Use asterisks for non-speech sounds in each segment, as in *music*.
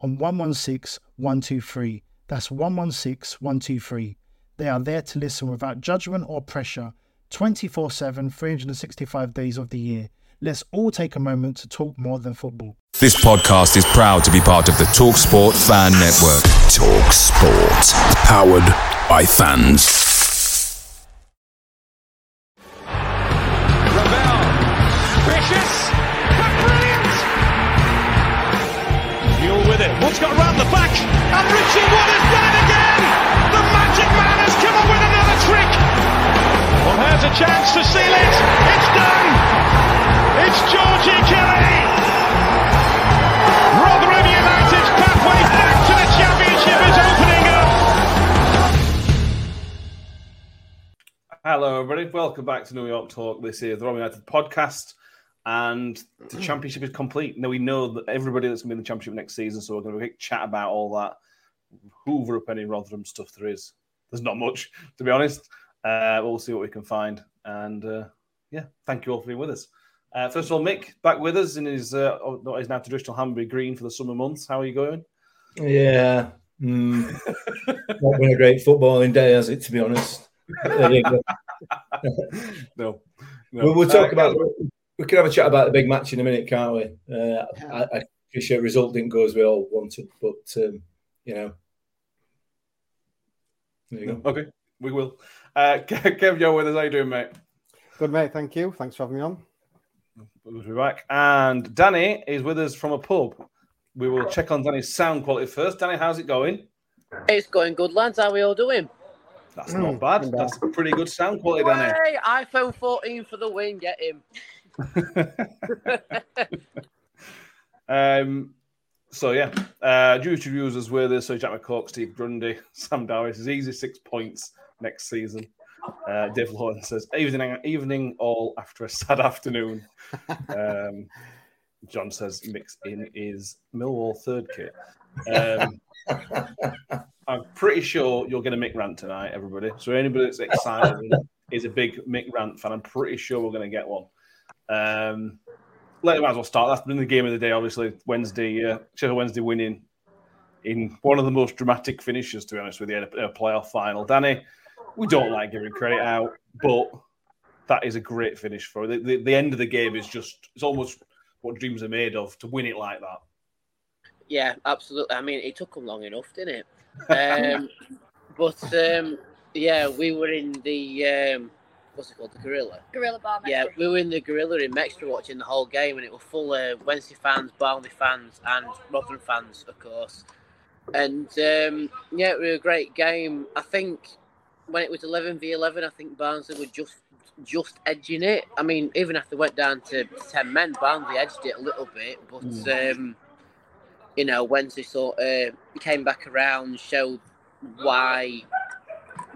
on 116 123. That's 116 123. They are there to listen without judgment or pressure 24 7, 365 days of the year. Let's all take a moment to talk more than football. This podcast is proud to be part of the TalkSport Fan Network. TalkSport. Powered by fans. Hello, everybody. Welcome back to New York Talk. This is the Rotherham United podcast, and the championship is complete. Now we know that everybody that's going to be in the championship next season, so we're going to have a quick chat about all that. Hoover up any Rotherham stuff there is. There's not much, to be honest. Uh, we'll see what we can find. And uh, yeah, thank you all for being with us. Uh, first of all, Mick back with us in his uh, what is now traditional Hanbury green for the summer months. How are you going? Yeah, mm, *laughs* not been a great footballing day, has it? To be honest. *laughs* There you go. No, no. We'll, we'll talk Uh, about. We can have a chat about the big match in a minute, can't we? Uh, I, I appreciate the result didn't go as we all wanted, but um, you know. There you go. Okay, we will. Uh, *laughs* Kev, Kev, you're with us. How you doing, mate? Good, mate. Thank you. Thanks for having me on. We'll be back. And Danny is with us from a pub. We will check on Danny's sound quality first. Danny, how's it going? It's going good, lads. How are we all doing? That's Mm, not bad. not bad. That's pretty good sound quality, Danny. Hey, iPhone 14 for the win. Get him. *laughs* um, so yeah, uh, Jewish reviews us with us. So Jack McCook, Steve Grundy, *laughs* Sam Dowis is easy six points next season. Uh, Dave Lawrence says evening, evening all after a sad *laughs* afternoon. Um, John says mix in is Millwall third kit. Um, I'm pretty sure you're going to Mick rant tonight, everybody. So anybody that's excited *laughs* is a big Mick rant fan. I'm pretty sure we're going to get one. Um, let might as well start. That's been the game of the day, obviously. Wednesday, uh, Sheffield Wednesday winning in one of the most dramatic finishes, to be honest with you, in a, a playoff final. Danny, we don't like giving credit out, but that is a great finish for it. The, the, the end of the game is just, it's almost what dreams are made of to win it like that. Yeah, absolutely. I mean, it took them long enough, didn't it? Um, but um, yeah, we were in the um, what's it called, the Gorilla. Gorilla Bar. Yeah, we were in the Gorilla in Mexico watching the whole game, and it was full of Wednesday fans, Barnsley fans, and Rotherham fans, of course. And um, yeah, it was a great game. I think when it was 11 v 11, I think Barnsley were just just edging it. I mean, even after they went down to 10 men, Barnsley edged it a little bit, but um, you know, Wednesday sort of came back around, showed why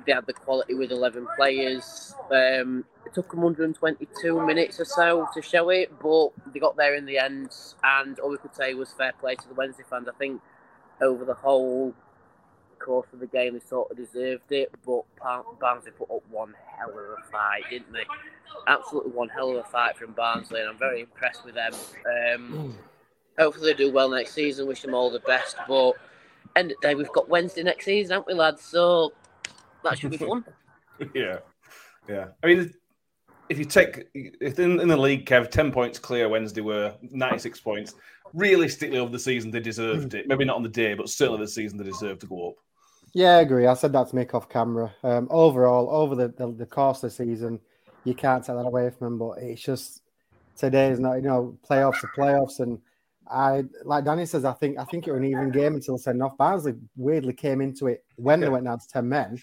they had the quality with 11 players. Um, it took them 122 minutes or so to show it, but they got there in the end. And all we could say was fair play to the Wednesday fans. I think over the whole course of the game, they sort of deserved it, but Barnsley put up one hell of a fight, didn't they? Absolutely one hell of a fight from Barnsley, and I'm very impressed with them. Um, hopefully, they do well next season. Wish them all the best. But end of the day, we've got Wednesday next season, haven't we, lads? So that should be fun. *laughs* yeah, yeah. I mean, if you take if in, in the league, Kev, ten points clear. Wednesday were ninety six points. Realistically, over the season, they deserved it. Maybe not on the day, but certainly the season they deserved to go up. Yeah, I agree. I said that to make off camera. Um, overall, over the, the, the course of the season, you can't take that away from them. But it's just today is not, you know, playoffs to playoffs, and I like Danny says. I think I think it was an even game until send off. Barnsley weirdly came into it when yeah. they went down to ten men.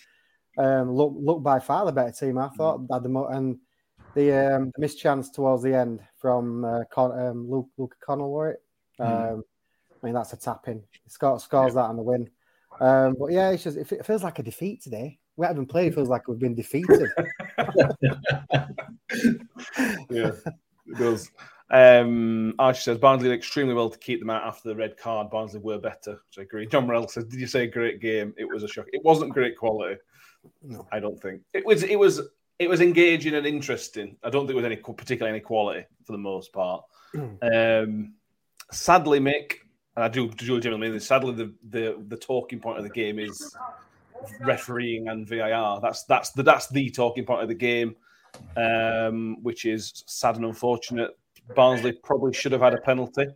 Um, look, look by far the better team. I thought mm. the mo- and the um, mischance towards the end from uh, Con- um, Luke Luke Connell, were it? Mm. Um, I mean, that's a tap in. Scott scores yeah. that on the win. Um, but yeah, it's just it feels like a defeat today. We haven't played. It feels like we've been defeated. *laughs* yeah, it does. Um, Archie says Barnsley did extremely well to keep them out after the red card. Barnsley were better, which I agree. John Morell says, "Did you say great game? It was a shock. It wasn't great quality. No, I don't think it was. It was. It was engaging and interesting. I don't think there was any particularly any quality for the most part. um, sadly, Mick, and I do, do genuinely mean this. Sadly, the, the the talking point of the game is refereeing and VAR. That's that's the that's the talking point of the game, um, which is sad and unfortunate. Barnsley probably should have had a penalty,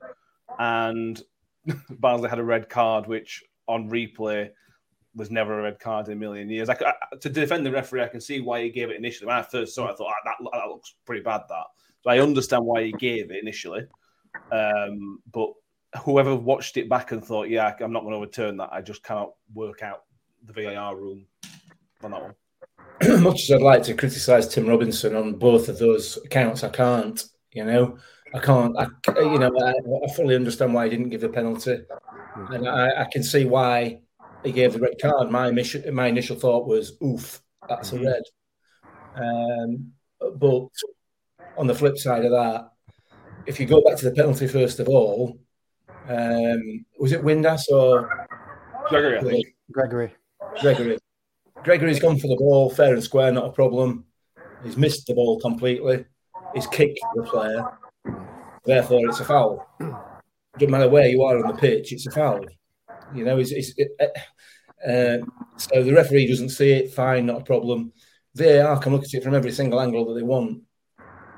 and *laughs* Barnsley had a red card, which on replay was never a red card in a million years. I, I, to defend the referee, I can see why he gave it initially. When I first saw it, I thought ah, that, that looks pretty bad. That, so I understand why he gave it initially, um, but whoever watched it back and thought, yeah, I'm not going to overturn that, I just cannot work out the VAR room on that one. *clears throat* Much as I'd like to criticise Tim Robinson on both of those accounts, I can't. You know, I can't. I, you know, I, I fully understand why he didn't give the penalty, and I, I, can see why he gave the red card. My initial, my initial thought was, "Oof, that's a mm-hmm. red." Um, but on the flip side of that, if you go back to the penalty first of all, um, was it Windass or Gregory? I think. Gregory. Gregory. Gregory's gone for the ball, fair and square, not a problem. He's missed the ball completely. He's kicked the player. Therefore, it's a foul. Doesn't matter where you are on the pitch, it's a foul. You know, it's, it's it, uh, so the referee doesn't see it. Fine, not a problem. VAR can look at it from every single angle that they want.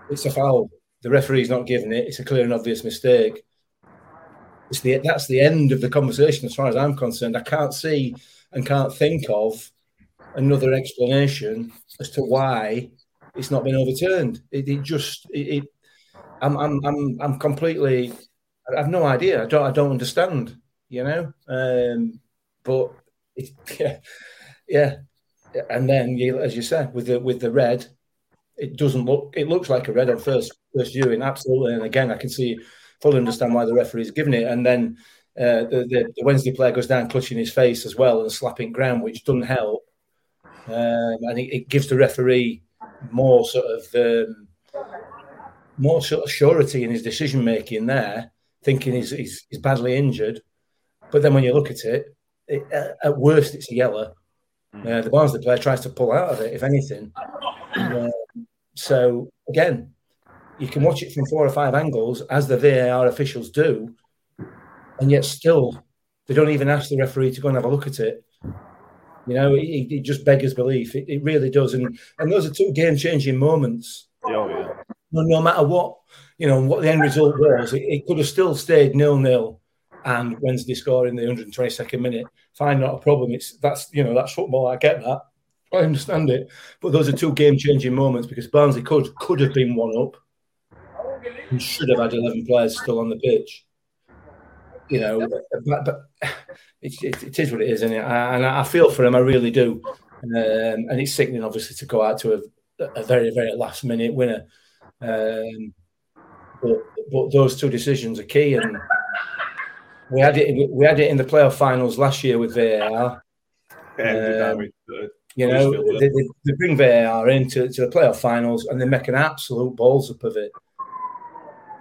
It's a foul. The referee's not giving it. It's a clear and obvious mistake. It's the that's the end of the conversation as far as I'm concerned. I can't see and can't think of another explanation as to why it's not been overturned. It, it just it, it, I'm I'm I'm I'm completely I have no idea. I don't I don't understand. You know, um, but it, *laughs* yeah, yeah. And then you, as you said, with the with the red, it doesn't look. It looks like a red on first first viewing, absolutely. And again, I can see fully understand why the referee's given it. And then uh, the, the, the Wednesday player goes down clutching his face as well and slapping ground, which doesn't help. Um, and it, it, gives the referee more sort of um, more sort of surety in his decision making there, thinking he's, he's, he's, badly injured. But then when you look at it, it uh, at worst it's a yellow. Uh, the Barnsley player tries to pull out of it, if anything. Uh, so again, you can watch it from four or five angles, as the VAR officials do, and yet still they don't even ask the referee to go and have a look at it. You know, it, it just beggars belief. It, it, really does, and and those are two game changing moments. Oh, yeah. No, no, matter what you know, what the end result was, it, it could have still stayed nil nil, and Wednesday score in the 122nd minute. Fine, not a problem. It's that's you know that's football. I get that. I understand it, but those are two game changing moments because Barnsley could could have been one up and should have had 11 players still on the pitch. You know, but, but it, it, it is what it is, isn't it? And I, I feel for him, I really do. Um, and it's sickening, obviously, to go out to a, a very, very last minute winner. Um, but, but those two decisions are key, and we had it. We had it in the playoff finals last year with VAR. Yeah, um, you know, they, they, they, bring VAR into to the playoff finals and they make an absolute balls up of it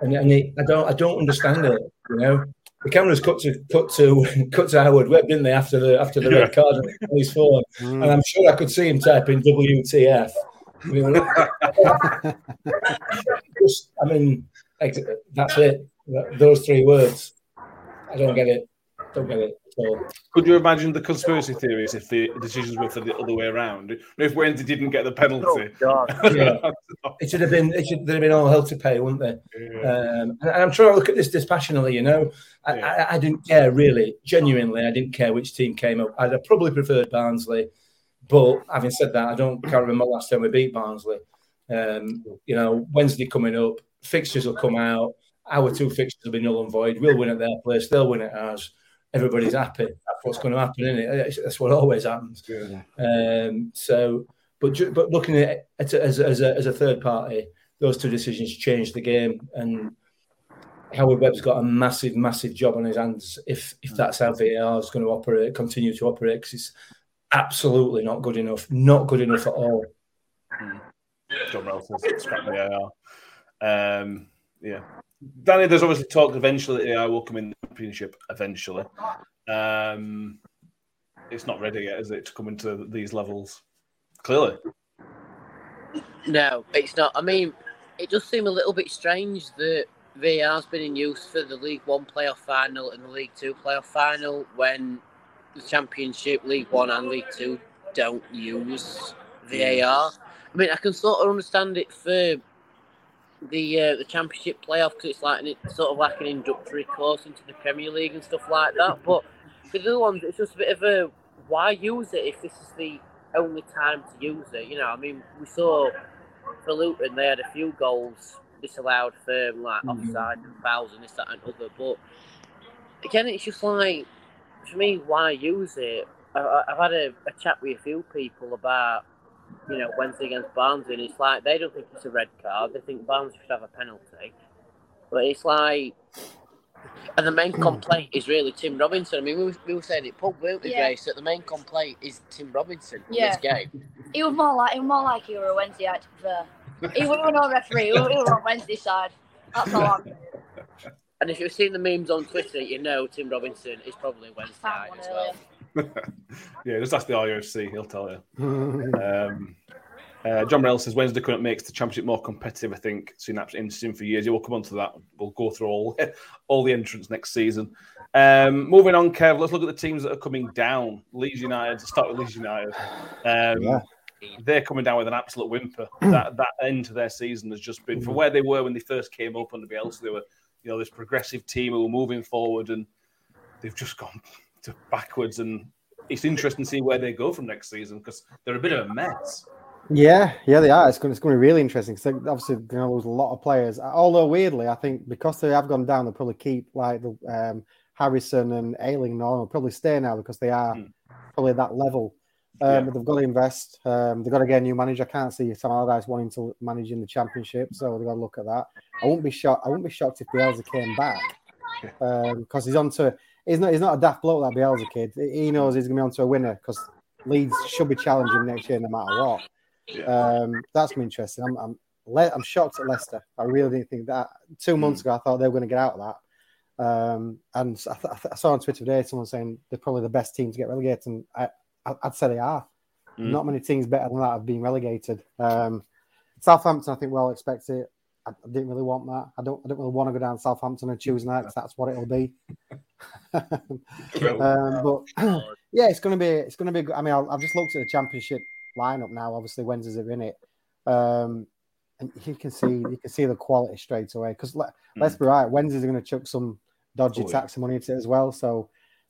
and, and it, I don't I don't understand it. You know, the cameras cut to cut to *laughs* cut to Howard Webb, didn't they? After the after the yeah. red card on his phone, mm. and I'm sure I could see him typing WTF. *laughs* Just, I mean, that's it. Those three words. I don't get it. Don't get it at all. Could you imagine the conspiracy theories if the decisions were for the other way around? If Wednesday didn't get the penalty, Oh, *laughs* Yeah. It should have been. It should have been all hell to pay, wouldn't they? Yeah. Um, and I'm trying to look at this dispassionately. You know, I, Yeah. I, I didn't care really, genuinely. I didn't care which team came up. I'd have probably preferred Barnsley, but having said that, I don't can't remember last time we beat Barnsley. Um, you know, Wednesday coming up, fixtures will come out. Our two fixtures will be null and void. We'll win at their place. They'll win at ours. Everybody's happy. That's what's going to happen, isn't it? That's what always happens. Yeah. Um, so, but but looking at it as, as, a, as a third party, those two decisions changed the game, and Howard Webb's got a massive, massive job on his hands if if that's how VAR is going to operate, continue to operate, because it's absolutely not good enough, not good enough at all. John Ralston scrap the AR. Um, yeah. Danny, there's obviously talk eventually that AI will come in the championship eventually. Um, it's not ready yet, is it, to come into these levels? Clearly. No, it's not. I mean, it does seem a little bit strange that VAR's been in use for the League One playoff final and the League Two playoff final when the Championship, League One, and League Two don't use VAR. I mean, I can sort of understand it for the uh, the Championship playoff because it's like an, it's sort of like an introductory course into the Premier League and stuff like that. But for the other ones, it's just a bit of a why use it if this is the only time to use it? You know, I mean, we saw for Luton they had a few goals disallowed for like Mhm. offside and fouls and this, that, and other. But again, it's just like for me, why use it? I, I- I've had a, a chat with a few people about you know Wednesday against Barnsley, and it's like they don't think it's a red card. They think Barnsley should have a penalty, but it's like. And the main hmm. complaint is really Tim Robinson. I mean, we were, we were saying it, pub, weren't we, Yeah. Grace? That the main complaint is Tim Robinson in Yeah. this game. He was more like he was more like you were a Wednesday night to be fair. He was no referee. He was, on Wednesday side. That's all I'm And if you've seen the memes on Twitter, you know Tim Robinson is probably Wednesday night as well. earlier. *laughs* yeah, just ask the RUFC, he'll tell you. *laughs* Um, uh, John Morell says Wednesday couldn't make the championship more competitive. I think absolutely interesting for years. Yeah, we'll come on to that. We'll go through all *laughs* all the entrants next season. Um, moving on, Kev. Let's look at the teams that are coming down. Leeds United. To start with Leeds United. Um, Yeah. They're coming down with an absolute whimper. *clears throat* that that end to their season has just been from where they were when they first came up under Bielsa. They were, you know, this progressive team who were moving forward, and they've just gone to backwards. And it's interesting to see where they go from next season because they're a bit of a mess. Yeah, yeah, they are. It's going, to, it's going to be really interesting because obviously they're going to lose a lot of players. Although weirdly, I think because they have gone down, they'll probably keep like the um, Harrison and Ayling and all. Will probably stay now because they are Hmm. probably at that level. Um, Yeah. They've got to invest. Um, they've got to get a new manager. I can't see some Sam Allardyce wanting to manage in the championship, so they've got to look at that. I won't be shocked. I won't be shocked if Bielsa came back *laughs* because he's on to. He's not. He's not a daft bloke that Bielsa kid. He knows he's going to be on to a winner because Leeds should be challenging next year no matter what. Um, that's been interesting. I'm, I'm, Le- I'm shocked at Leicester. I really didn't think that. Two months ago, I thought they were going to get out of that. Um, and I, th- I saw on Twitter today someone saying they're probably the best team to get relegated, and I, I'd say they are. Mm. Not many teams better than that have been relegated. Um, Southampton, I think, well expected. I, I didn't really want that. I don't. I don't really want to go down to Southampton on Tuesday night 'cause that's what it'll be. Um, but *clears throat* yeah, it's going to be it's going to be. good. I mean, I'll, I've just looked at the championship lineup now. Obviously, Wednesdays are in it, um, and you can see you can see the quality straight away. Because let, let's be right, Wednesdays are going to chuck some dodgy. Oh, yeah. tax money into it as well. So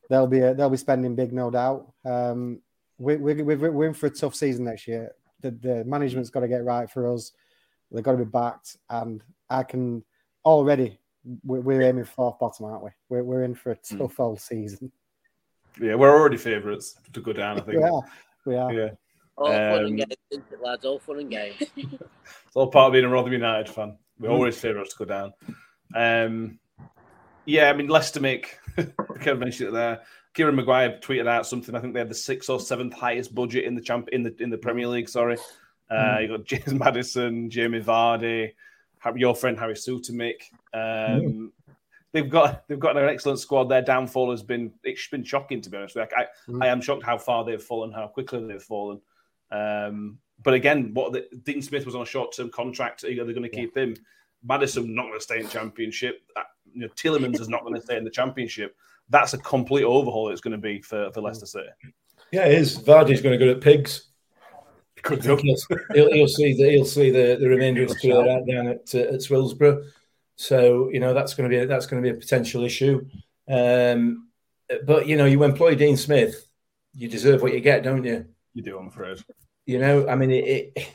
they'll be they'll be spending big, no doubt. Um, we, we, we're, we're in for a tough season next year. The, the management's got to get right for us. They've got to be backed, and I can already. We're, we're aiming for bottom, aren't we? We're, we're in for a Hmm. tough old season. Yeah, we're already favourites to go down. I think. We are. We are. Yeah, All fun Um, and games, it, lads? All fun and games. *laughs* *laughs* it's all part of being a Rotherham United fan. We're always favourites to go down. Um, yeah, I mean Leicester make. *laughs* Kevin mentioned it there. Kieran Maguire tweeted out something. I think they had the sixth or seventh highest budget in the champ in the in the Premier League. Sorry, uh, you got James *laughs* Maddison, Jamie Vardy, your friend Harry Sutamik. Um, They've got they've got an excellent squad. Their downfall has been it's been shocking to be honest. Like I, I am shocked how far they've fallen, how quickly they've fallen. Um, but again, what the, Dean Smith was on a short term contract. Are they going to keep him? Maddison not going to stay in championship. Uh, you know, Tielemans is not going to stay in the championship. that's a complete overhaul. It's going to be for, for Leicester City. Yeah, it is. Vardy's going to go at pigs. Could He'll, he'll, he'll see the he'll see the, the remainder of his career out down at uh, at Swillsborough. So you know that's going to be a, that's going to be a potential issue. Um, but you know, you employ Dean Smith, you deserve what you get, don't you? You do, I'm afraid. You know, I mean, it. it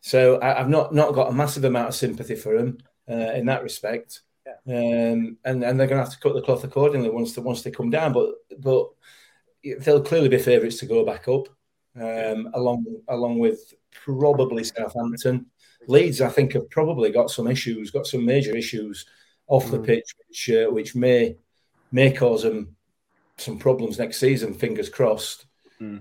so I, I've not not got a massive amount of sympathy for him uh, in that respect. Um, and and they're going to have to cut the cloth accordingly once they once they come down. But but they'll clearly be favourites to go back up, um, along along with probably Southampton. Leeds, I think, have probably got some issues, got some major issues off the Mm. pitch, which uh, which may may cause them some problems next season. Fingers crossed.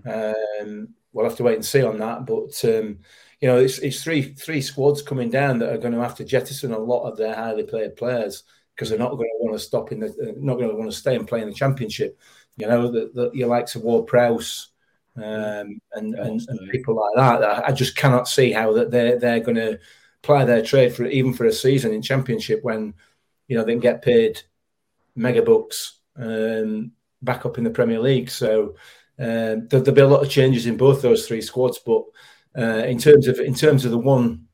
Um, we'll have to wait and see on that. But um, you know, it's, it's three three squads coming down that are going to have to jettison a lot of their highly played players because they're not going to want to stop in the uh, not going to want to stay and play in the championship. You know, the, the your likes of Ward Prowse um, and, and and people like that. I, I just cannot see how that they're they're going to ply their trade for even for a season in championship when you know they can get paid mega bucks um, back up in the Premier League. So um, there, there'll be a lot of changes in both those three squads. But uh, in terms of in terms of the one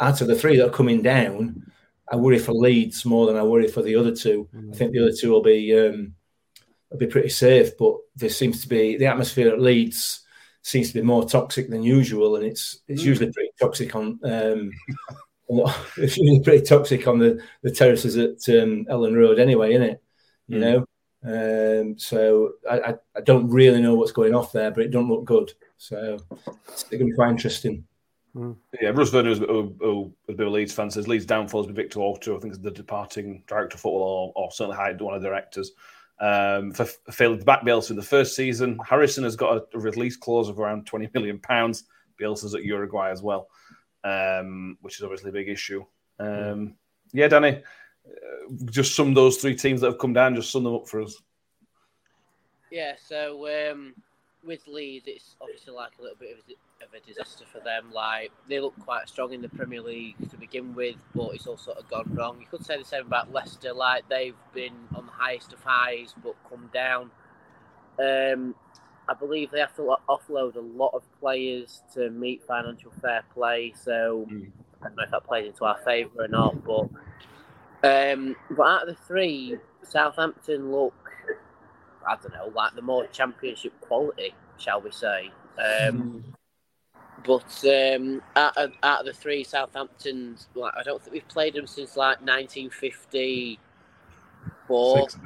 out of the three that are coming down, I worry for Leeds more than I worry for the other two. I think the other two will be um, will be pretty safe. But there seems to be the atmosphere at Leeds seems to be more toxic than usual, and it's it's Mm. usually pretty toxic on. Um, *laughs* it's usually pretty toxic on the, the terraces at um, Elland Road anyway, isn't it? You Mm. know, um, so I, I, I don't really know what's going off there, but it don't look good. So it's going to be quite interesting. Yeah, Russ Vernon, who's who, who, who's a bit of a Leeds fan, says Leeds' downfall has been Victor Orta. I think is the departing director of football, or, or certainly hired one of the directors. Um, for failed back Bielsa in the first season, Harrison has got a, release clause of around twenty million pounds. Bielsa's at Uruguay as well, um, which is obviously a big issue. Um, yeah, Danny, uh, just sum those three teams that have come down. Just sum them up for us. Yeah, so um, with Leeds, it's obviously like a little bit of a, of a disaster for them. Like they look quite strong in the Premier League to begin with, but it's all sort of gone wrong. You could say the same about Leicester. Like they've been on the highest of highs, but come down. Um, I believe they have to offload a lot of players to meet financial fair play. So I don't know if that plays into our favour or not, but um, but out of the three, Southampton look I don't know, like the more championship quality, shall we say. Um, but um, out, of, out of the three Southamptons, like I don't think we've played them since like 1954. Six.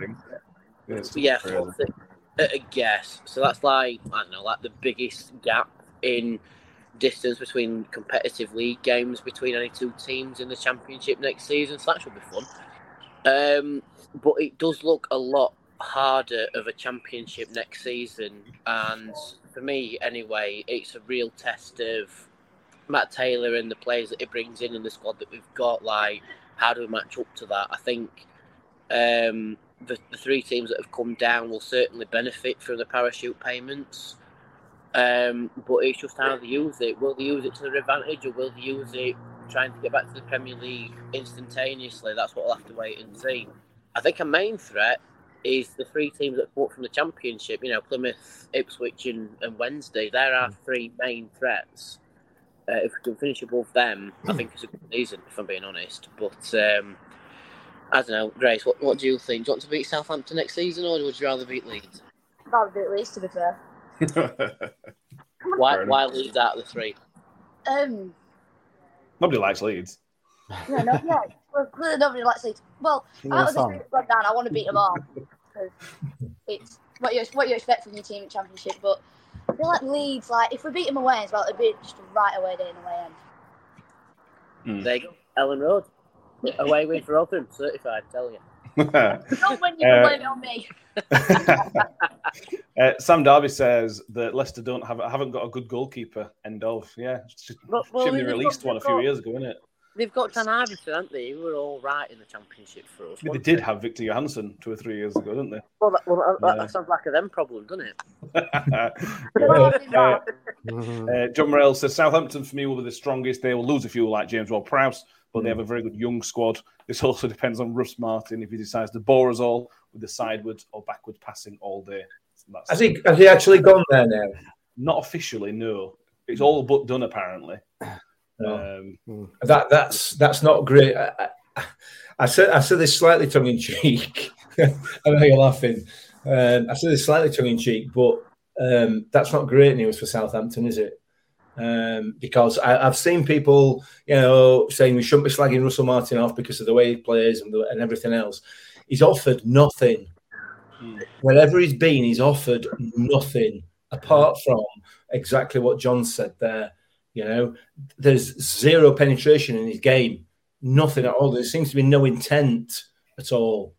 Yeah, Yeah, fourth, at a guess. So that's like I don't know, like the biggest gap in distance between competitive league games between any two teams in the championship next season. So that should be fun. Um, but it does look a lot harder of a championship next season, and for me anyway, it's a real test of Matt Taylor and the players that he brings in and the squad that we've got. Like, how do we match up to that? I think um, the, the three teams that have come down will certainly benefit from the parachute payments. Um, but it's just how they use it. Will they use it to their advantage or will they use it trying to get back to the Premier League instantaneously? That's what we'll have to wait and see. I think a main threat is the three teams that fought from the Championship, you know, Plymouth, Ipswich, and, and Wednesday. There are three main threats. Uh, if we can finish above them, I think it's a good season, if I'm being honest. But um, I don't know, Grace, what, what do you think? Do you want to beat Southampton next season or would you rather beat Leeds? That would be at least, to be fair. Why, Fair enough. why Leeds out of the three? Um, Nobody likes Leeds. no, no, yeah. *laughs* Well, clearly nobody likes Leeds. Well, out of the song. three down, I want to beat them all. 'Cause it's what you what you expect from your team in Championship. But I feel like Leeds, like if we beat them away as well, it'd be just a right away day in away end. There you go, Elland Road. *laughs* Away win for Open, certified, tell you. *laughs* Don't win, you can Uh, blame it on me. *laughs* Uh, Sam Darby says that Leicester don't have haven't got a good goalkeeper. End of. Yeah, Well- well, Chimney they've released one a few got- years ago, isn't it? They've got Dan Iversen, haven't they? Who were all right in the Championship for us. I mean, they weren't did have Viktor Johansson two or three years ago, didn't they? Well, that, well, that, Yeah. that sounds like a them problem, doesn't it? Uh, *laughs* uh, John Morell says Southampton for me will be the strongest. They will lose a few like James Ward-Prowse, but they have a very good young squad. This also *laughs* depends on Russ Martin if he decides to bore us all with the sideways or backwards passing all day. That's has he has he actually gone there now? Not officially, no. It's all but done apparently. *sighs* *laughs* No. Um, that that's that's not great. I, I, I said I said this slightly tongue in cheek. *laughs* I know you're laughing. Um, I said this slightly tongue in cheek, but um, that's not great news for Southampton, is it? Um, because I, have seen people, you know, saying we shouldn't be slagging Russell Martin off because of the way he plays and, the, and everything else. He's offered nothing. Mm. Wherever he's been, he's offered nothing apart from exactly what John said there. You know, there's zero penetration in his game, nothing at all. There seems to be no intent at all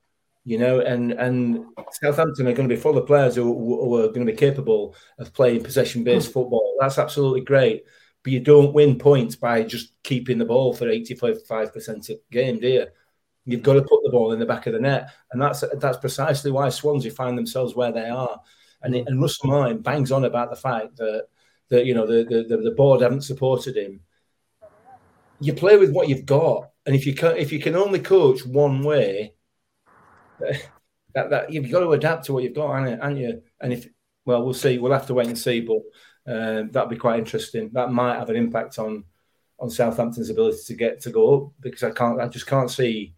you know, and and Southampton are going to be full of players who, who are going to be capable of playing possession-based football. That's absolutely great, but you don't win points by just keeping the ball for eighty-five percent of game, do you? You've got to put the ball in the back of the net, and that's that's precisely why Swansea find themselves where they are. And it, and Russell Martin bangs on about the fact that that you know the, the the board haven't supported him. You play with what you've got, and if you can if you can only coach one way that, that you've got to adapt to what you've got, haven't you? And if well, we'll see. We'll have to wait and see, but uh, that'd be quite interesting. That might have an impact on on Southampton's ability to get to go up because I can't. I just can't see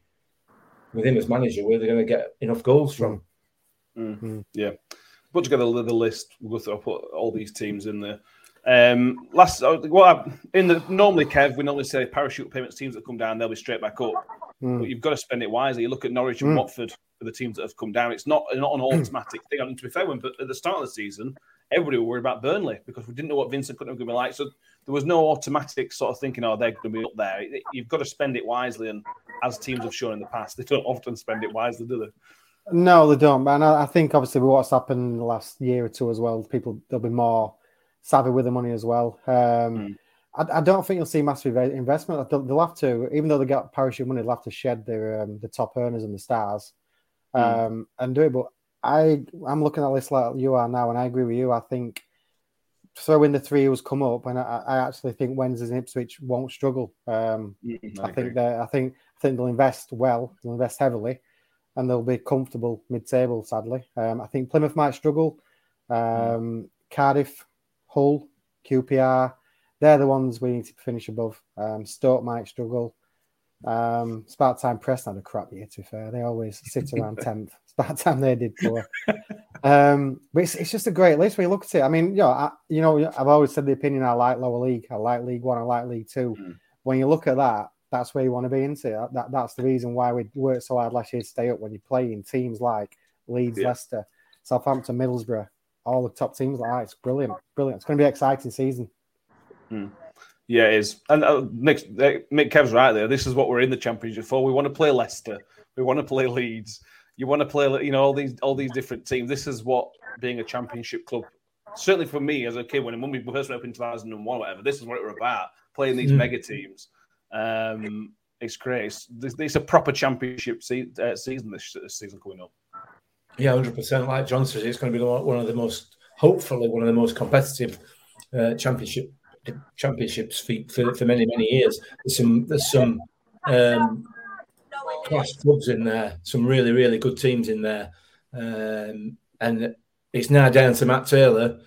with him as manager where they're going to get enough goals from. Mm-hmm. Yeah, put together the list. We'll go through. I'll put all these teams in there. Um, last, uh, well, in the normally, Kev, we normally say parachute payments teams that come down, they'll be straight back up. Mm. But you've got to spend it wisely. You look at Norwich and mm. Watford for the teams that have come down. It's not not an automatic thing. And to be fair, when but at the start of the season, everybody were worried about Burnley because we didn't know what Vincent Kompany was going to be like. So there was no automatic sort of thinking, oh, they're going to be up there. You've got to spend it wisely, and as teams have shown in the past, *laughs* they don't often spend it wisely, do they? No, they don't. And I think obviously with what's happened in the last year or two as well, people there'll be more savvy with the money as well. Um, mm. I, I, don't think you'll see massive investment. They'll, they'll, have to, even though they got parachute money, they'll have to shed their um, the top earners and the stars mm. um, and do it. But I, I'm looking at this like you are now, and I agree with you. I think throwing the three who's come up, and I, I actually think Wednesdays and Ipswich won't struggle. Um, mm, I, I think they, I think, I think they'll invest well, they'll invest heavily, and they'll be comfortable mid-table. Sadly, um, I think Plymouth might struggle. Mm. Um, Cardiff Hull, QPR, they're the ones we need to finish above. Um, Stoke might struggle. Um, it's about time Preston had a crap year, to be fair. They always sit *laughs* around 10th. It's about time they did poor. um, but it's, it's just a great list when you look at it. I mean, you know, I, you know, I've always said the opinion I like lower league. I like League One, I like League Two. Mm. When you look at that, that's where you want to be into. That, that, that's the reason why we worked so hard last year to stay up when you play in teams like Leeds, yeah. Leicester, Southampton, Middlesbrough, all the top teams like that. It's brilliant, brilliant. It's going to be an exciting season. Hmm. Yeah, it is. And uh, Nick, uh, Mick Kev's right there. This is what we're in the championship for. We want to play Leicester. We want to play Leeds. You want to play, you know, all these all these different teams. This is what being a championship club. Certainly for me as a kid, when when we first went up in 2001 or whatever, this is what it was about. Playing these mm. mega teams. Um, it's great. It's, it's, a proper championship se- uh, season this, this season coming up. Yeah, hundred percent. Like John says, it's going to be one of the most, hopefully, one of the most competitive uh, championship championships for, for, for, many many years. There's some there's some um, class clubs in there, some really really good teams in there, um, and it's now down to Matt Taylor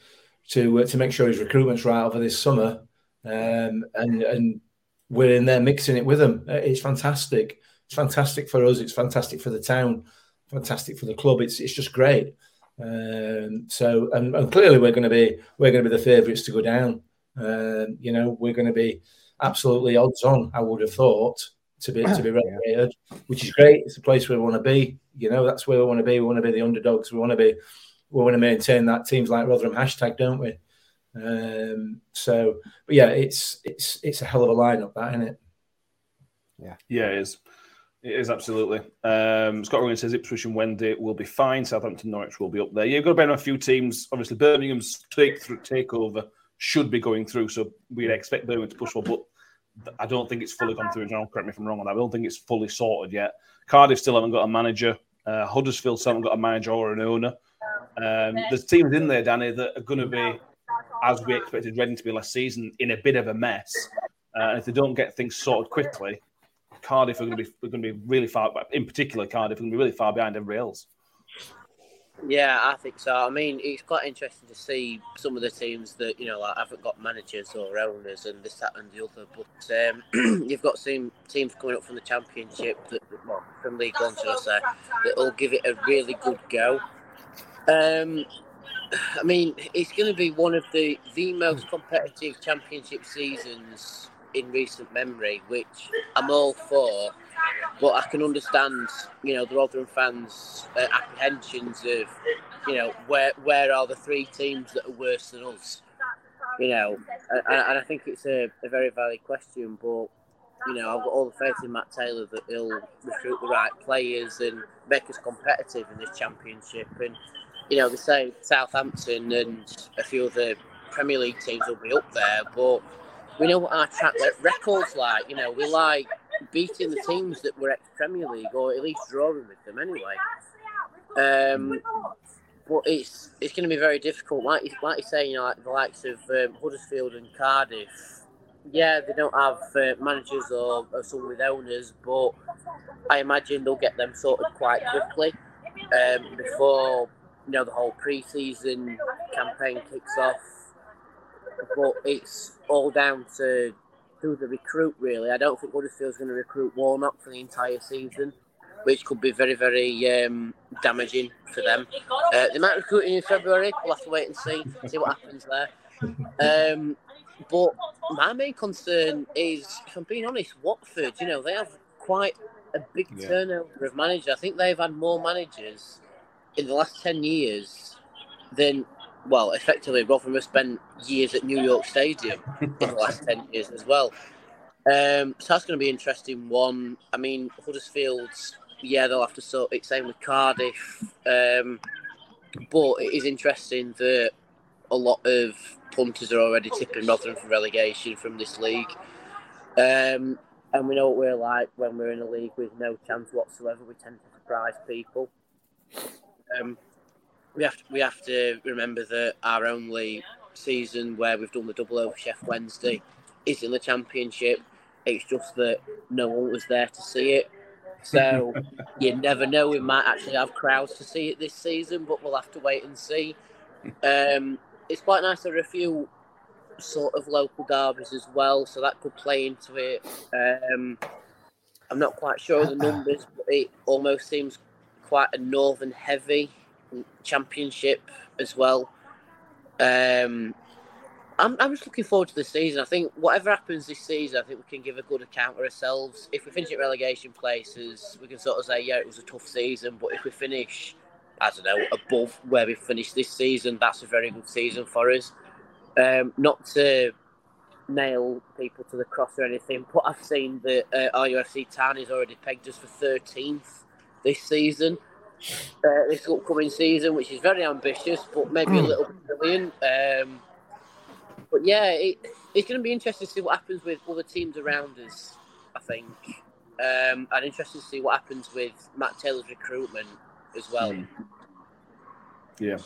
to uh, to make sure his recruitment's right over this summer, um, and and we're in there mixing it with them. It's fantastic. It's fantastic for us. It's fantastic for the town fantastic for the club. It's it's just great. Um, so and, and, clearly we're going to be we're going to be the favourites to go down. Um, you know we're going to be absolutely odds on. I would have thought to be to be relegated, which is great. It's a place where we want to be. You know that's where we want to be. We want to be the underdogs. We want to be we want to maintain that teams like Rotherham hashtag, don't we? Um, so, but yeah, it's it's it's a hell of a lineup, that isn't it? Yeah, yeah, it is. It is absolutely. Um, Scott Rowan says Ipswich and Wendy will be fine. Southampton, Norwich will be up there. You've got to bear in a few teams. Obviously, Birmingham's take through takeover should be going through, so we'd expect Birmingham to push well. But I don't think it's fully gone through. John, correct me if I'm wrong on that. I don't think it's fully sorted yet. Cardiff still haven't got a manager. Uh, Huddersfield still haven't got a manager or an owner. Um, there's teams in there, Danny, that are going to be, as we expected, ready to be last season, in a bit of a mess. Uh, and if they don't get things sorted quickly, Cardiff are going to be going to be really far. In particular, Cardiff are going to be really far behind everybody else. Yeah, I think so. I mean, it's quite interesting to see some of the teams that you know like haven't got managers or owners and this, that, and the other. But um, *clears throat* you've got some teams coming up from the championship that, well, from League One, should I say, that will give it a really good go. Um, I mean, it's going to be one of the the most competitive championship seasons in recent memory, which I'm all for. But I can understand, you know, the Rotherham fans' uh, apprehensions of, you know, where where are the three teams that are worse than us? You know, and, and I think it's a, a very valid question. But you know, I've got all the faith in Matt Taylor that he'll recruit the right players and make us competitive in this championship. And you know, they say Southampton and a few other Premier League teams will be up there, but we know what our track record's like. You know, we like beating the teams that were ex Premier League or at least drawing with them anyway. Um, but it's it's going to be very difficult. Like like you say, you know, like the likes of um, Huddersfield and Cardiff. Yeah, they don't have uh, managers or, or someone with owners, but I imagine they'll get them sorted quite quickly um, before you know the whole pre-season campaign kicks off. But it's all down to who the recruit. Really, I don't think Huddersfield's going to recruit Warnock for the entire season, which could be very, very um, damaging for them. Uh, they might recruit in February. We'll have to wait and see see what happens there. Um, but my main concern is, if I'm being honest, Watford. You know, they have quite a big yeah. turnover of managers. I think they've had more managers in the last 10 years than, well, effectively, Rotherham have spent years at New York Stadium in the last 10 years as well. Um, so that's going to be an interesting one. I mean, Huddersfield's, yeah, they'll have to sort it, same with Cardiff. Um, but it is interesting that a lot of punters are already tipping Rotherham for relegation from this league. Um, and we know what we're like when we're in a league with no chance whatsoever. We tend to surprise people. Um, we have to, we have to remember that our only season where we've done the double over Chef Wednesday is in the championship. It's just that no one was there to see it. So *laughs* you never know. We might actually have crowds to see it this season, but we'll have to wait and see. Um, it's quite nice there are a few sort of local derbies as well, so that could play into it. Um, I'm not quite sure of the numbers, but it almost seems quite a northern heavy championship as well. Um, I'm, I'm just looking forward to the season. I think whatever happens this season, I think we can give a good account of ourselves. If we finish at relegation places, we can sort of say, yeah, it was a tough season. But if we finish, I don't know, above where we finished this season, that's a very good season for us. Um, not to nail people to the cross or anything, but I've seen that uh, RUFC Town is already pegged us for 13th this season, uh, this upcoming season, which is very ambitious, but maybe a hmm. little brilliant. Um, but yeah, it, it's going to be interesting to see what happens with other teams around us. I think, um, and interesting to see what happens with Matt Taylor's recruitment as well. Mm. Yeah.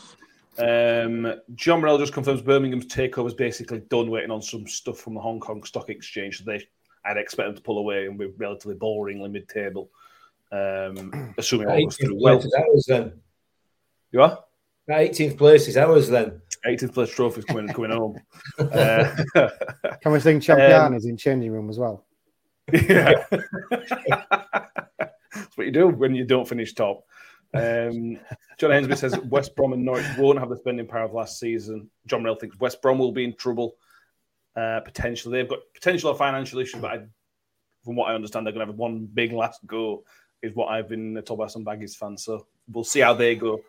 Um, John Morell just confirms Birmingham's takeover is basically done, waiting on some stuff from the Hong Kong Stock Exchange. So they, I'd expect them to pull away and be relatively boringly mid-table um, assuming all goes through well. Ours, then. You are? That 18th place is ours then. 18th place trophy is coming, coming home. Uh, *laughs* Can we sing Champion um, in changing room as well? Yeah. That's what you do when you don't finish top. Um, John Hensby says West Brom and Norwich won't have the spending power of last season. John Morell thinks West Brom will be in trouble uh, potentially. They've got potential financial issues, but I, from what I understand, they're going to have one big last go is what I've been told by some Baggies fans. So we'll see how they go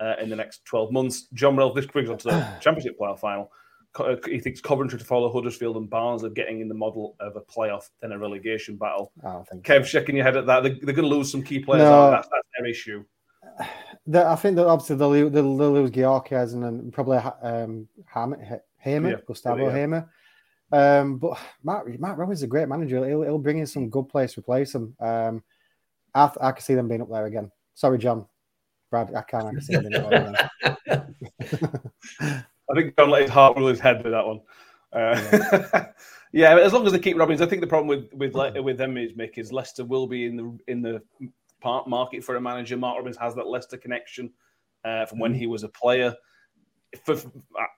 uh, in the next 12 months. John Ralph, this brings on to the *clears throat* Championship playoff final. Uh, he thinks Coventry to follow Huddersfield and Barnes are getting in the model of a playoff than a relegation battle. Oh, Kev, shaking your head at that. They're, they're going to lose some key players. No, that's, that's, their issue. *sighs* The, I think that obviously they'll, they'll, they'll lose Gyökeres and then probably um, Hamer, Hamer yeah, Gustavo yeah. Hamer. Um, but Matt Matt Robins is a great manager. He'll, he'll bring in some good players to replace him. Um, I, I can see them being up there again. Sorry, John. Brad, I can't. I can see them being up there *laughs* I think John let his heart rule his head with that one. Uh, yeah. *laughs* yeah. as long as they keep Robins, I think the problem with with with them is Mick is Leicester will be in the in the part market for a manager. Mark Robins has that Leicester connection. uh, from when he was a player. If,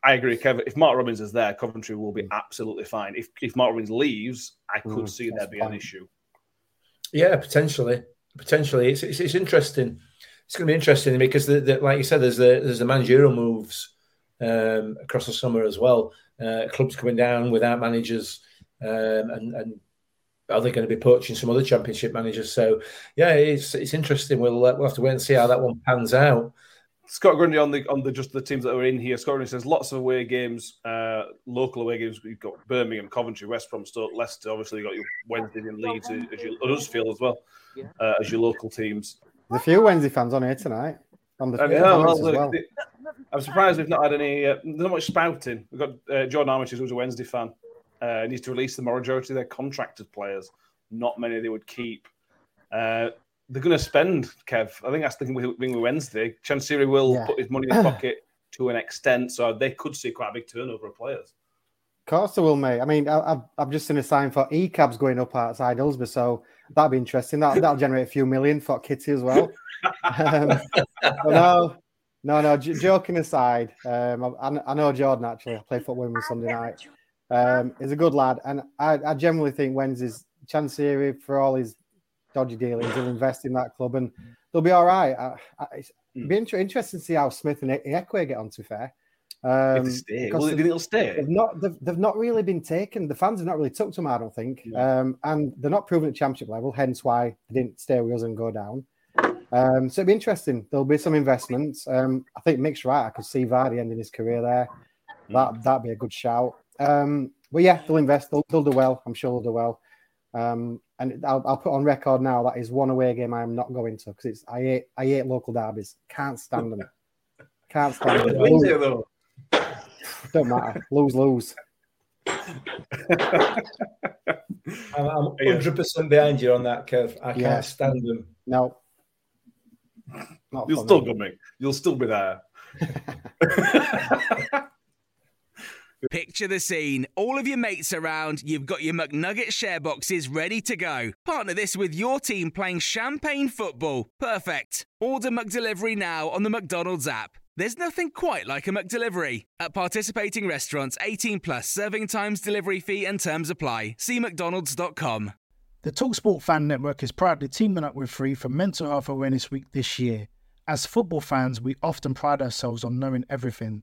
I agree, Kevin. If Mark Robins is there, Coventry will be absolutely fine. If if Mark Robins leaves, I could mm, see there be an issue. Yeah, potentially, potentially. It's, it's, it's interesting. It's going to be interesting because, the, the, like you said, there's the there's the managerial moves um, across the summer as well. Uh, clubs coming down without managers, um, and, and are they going to be poaching some other championship managers? So, yeah, it's it's interesting. We'll uh, we'll have to wait and see how that one pans out. Scott Grundy on the on the just the teams that are in here. Scott Grundy says lots of away games, uh, local away games. You've got Birmingham, Coventry, West Brom, Stoke, Leicester. Obviously, you got your Wednesday and Leeds as you Huddersfield as well uh, as your local teams. There's a few Wednesday fans on here tonight. On the yeah, well, well. I'm surprised we've not had any. Uh, there's not much spouting. We've got uh, Jordan Armitage, who's a Wednesday fan. Uh, needs to release the majority of their contracted players. Not many they would keep. Uh, they're going to spend, Kev. I think that's the thing with, with Wednesday. Chansiri will yeah. put his money in his pocket *clears throat* to an extent, so they could see quite a big turnover of players. Of course, they will, mate. I mean, I, have I've just seen a sign for e cabs going up outside Hillsborough, so that'd be interesting. That, that'll generate a few million for Kitty as well. *laughs* um, no, no, no. J- joking aside, um, I, I, know Jordan actually. I play football with him Sunday night. Um, he's a good lad, and I, I generally think Wednesday's Chansiri for all his dodgy dealings. He'll invest in that club and they'll be all right. I, I, it'd be inter- interesting to see how Smith and Ihiekwe get on. To fair, um, stay. Well, they, will stay. They've not. They've, they've, not really been taken. The fans have not really took to them. I don't think. Yeah. Um, and they're not proven at championship level. Hence why they didn't stay with us and go down. Um, so it'd be interesting. There'll be some investments. Um, I think Mick's right. I could see Vardy ending his career there. That that'd be a good shout. Um, but yeah, they'll invest. They'll, they'll do well. I'm sure they'll do well. Um, and I'll, I'll, put on record now that is one away game I am not going to because it's I hate I hate local derbies. Can't stand them. Can't *laughs* stand them. Lose, don't matter. Lose, lose. I'm hundred percent behind you on that, Kev. I can't stand them. No. Not You'll still go, You'll still be there. *laughs* *laughs* Picture the scene. All of your mates around, you've got your McNugget share boxes ready to go. Partner this with your team playing champagne football. Perfect. Order McDelivery now on the McDonald's app. There's nothing quite like a McDelivery. At participating restaurants, 18 plus serving times, delivery fee, and terms apply. See McDonald's.com. The Talksport Fan Network is proudly teaming up with Free for Mental Health Awareness Week this year. As football fans, we often pride ourselves on knowing everything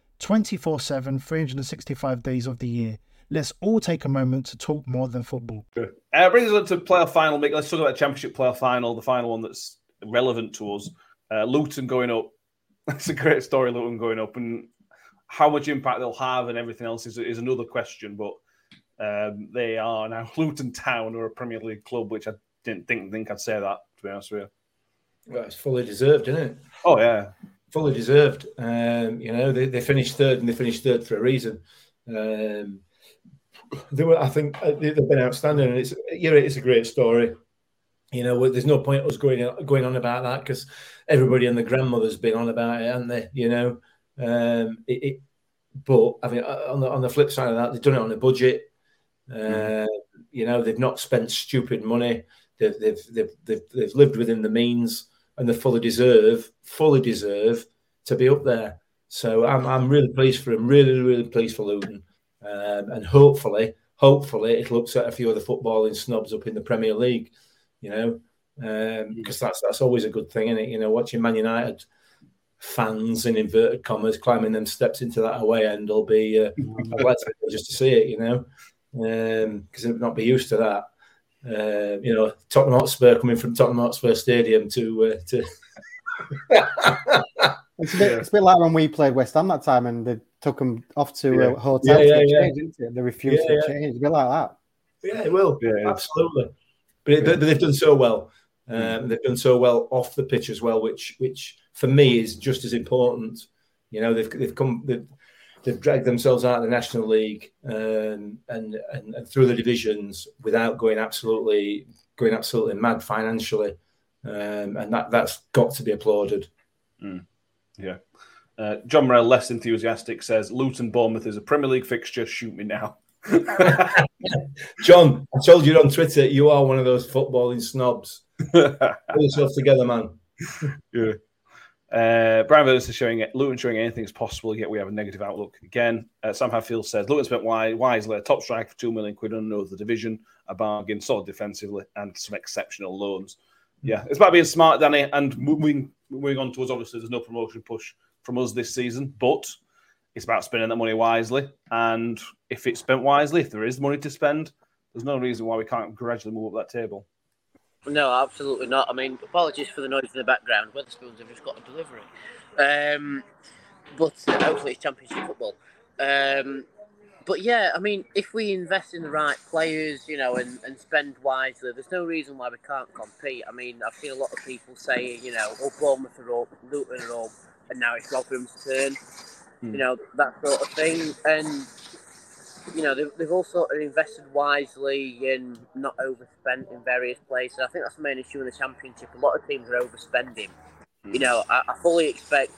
24 7, 365 days of the year. Let's all take a moment to talk more than football. Uh, brings us on to playoff final. Mick. Let's talk about championship playoff final, the final one that's relevant to us. Uh, Luton going up. *laughs* It's a great story, Luton going up, and how much impact they'll have and everything else is, is another question. But um, they are now *laughs* Luton Town, or a Premier League club, which I didn't think think I'd say that to be honest with you. Well, it's fully deserved, isn't it? Oh yeah, fully deserved. Um, you know, they, they finished third and they finished third for a reason. Um, they were, I think, uh, they've been outstanding, and it's yeah, it's a great story. You know, there's no point us going going on about that because everybody and the grandmother's been on about it, haven't they? You know, um, it, it, but I mean, uh, on the on the flip side of that, they've done it on a budget. Uh, you know, they've not spent stupid money. They've, they've they've they've they've lived within the means and they fully deserve, fully deserve to be up there. So I'm, I'm really pleased for him, really, really pleased for Luton. Um, and hopefully, hopefully it looks at a few of the footballing snobs up in the Premier League, you know, um, because um, that's that's always a good thing, isn't it? You know, watching Man United fans in inverted commas climbing them steps into that away end will be uh, *laughs* I'd just to see it, you know, because um, they'd not be used to that. Uh, you know, Tottenham Hotspur coming from Tottenham Hotspur Stadium to uh, to. *laughs* it's, a bit, it's a bit like when we played West Ham that time, and they took them off to yeah. a hotel yeah, yeah, yeah. Change, They refused yeah, to change. It's a bit like that. Yeah, it will. Yeah, absolutely. But, it, they've done so well. Um, they've done so well off the pitch as well, which which for me is just as important. You know, they've they've come they've, they've dragged themselves out of the National League um, and, and, and through the divisions without going absolutely going absolutely mad financially, um, and that that's got to be applauded. Mm. Yeah. Uh, John Morell, less enthusiastic, says Luton Bournemouth is a Premier League fixture. Shoot me now. *laughs* John, I told you on Twitter, you are one of those footballing snobs. *laughs* Pull yourself together, man. Yeah. Uh, Brian Vegas is showing it. Luton showing anything is possible, yet we have a negative outlook again. Uh, Sam Hadfield says Luton spent wisely a top strike for two million quid on the division, a bargain, solid defensively, and some exceptional loans. Yeah, it's about being smart, Danny, and moving moving on towards obviously there's no promotion push from us this season, but it's about spending that money wisely. And if it's spent wisely, if there is money to spend, there's no reason why we can't gradually move up that table. No, absolutely not. I mean, apologies for the noise in the background. Wetherspoons have just got a delivery. Um, but hopefully it's championship football. Um, but yeah, I mean, if we invest in the right players, you know, and, and spend wisely, there's no reason why we can't compete. I mean, I feel a lot of people saying, you know, oh, Bournemouth are up, Luton are up, and now it's Rotherham's turn. Mm. You know, that sort of thing. And you know, they've, they've also invested wisely and not overspent in various places. I think that's the main issue in the championship. A lot of teams are overspending. You know, I, I fully expect,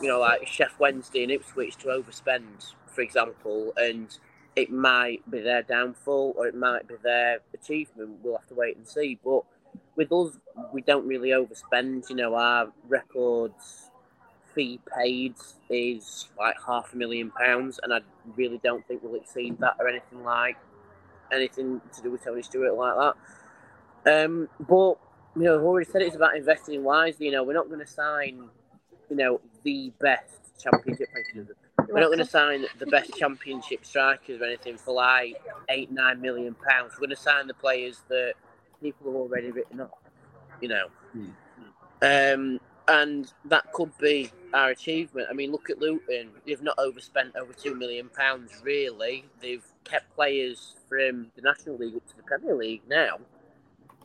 you know, like Sheff Wednesday and Ipswich to overspend, for example, and it might be their downfall or it might be their achievement. We'll have to wait and see. But with us, we don't really overspend. You know, our records fee paid is like half a million pounds, and I really don't think we'll exceed that or anything like anything to do with Tony Stewart like that. Um, but you know, I've already said it's about investing wisely. You know, we're not going to sign, you know, the best championship. We're not going to sign the best championship strikers or anything for like eight, nine million pounds. We're going to sign the players that people have already written off. You know, mm. um, and that could be our achievement. I mean, look at Luton; they've not overspent over two million pounds. Really, they've kept players from the National League up to the Premier League now,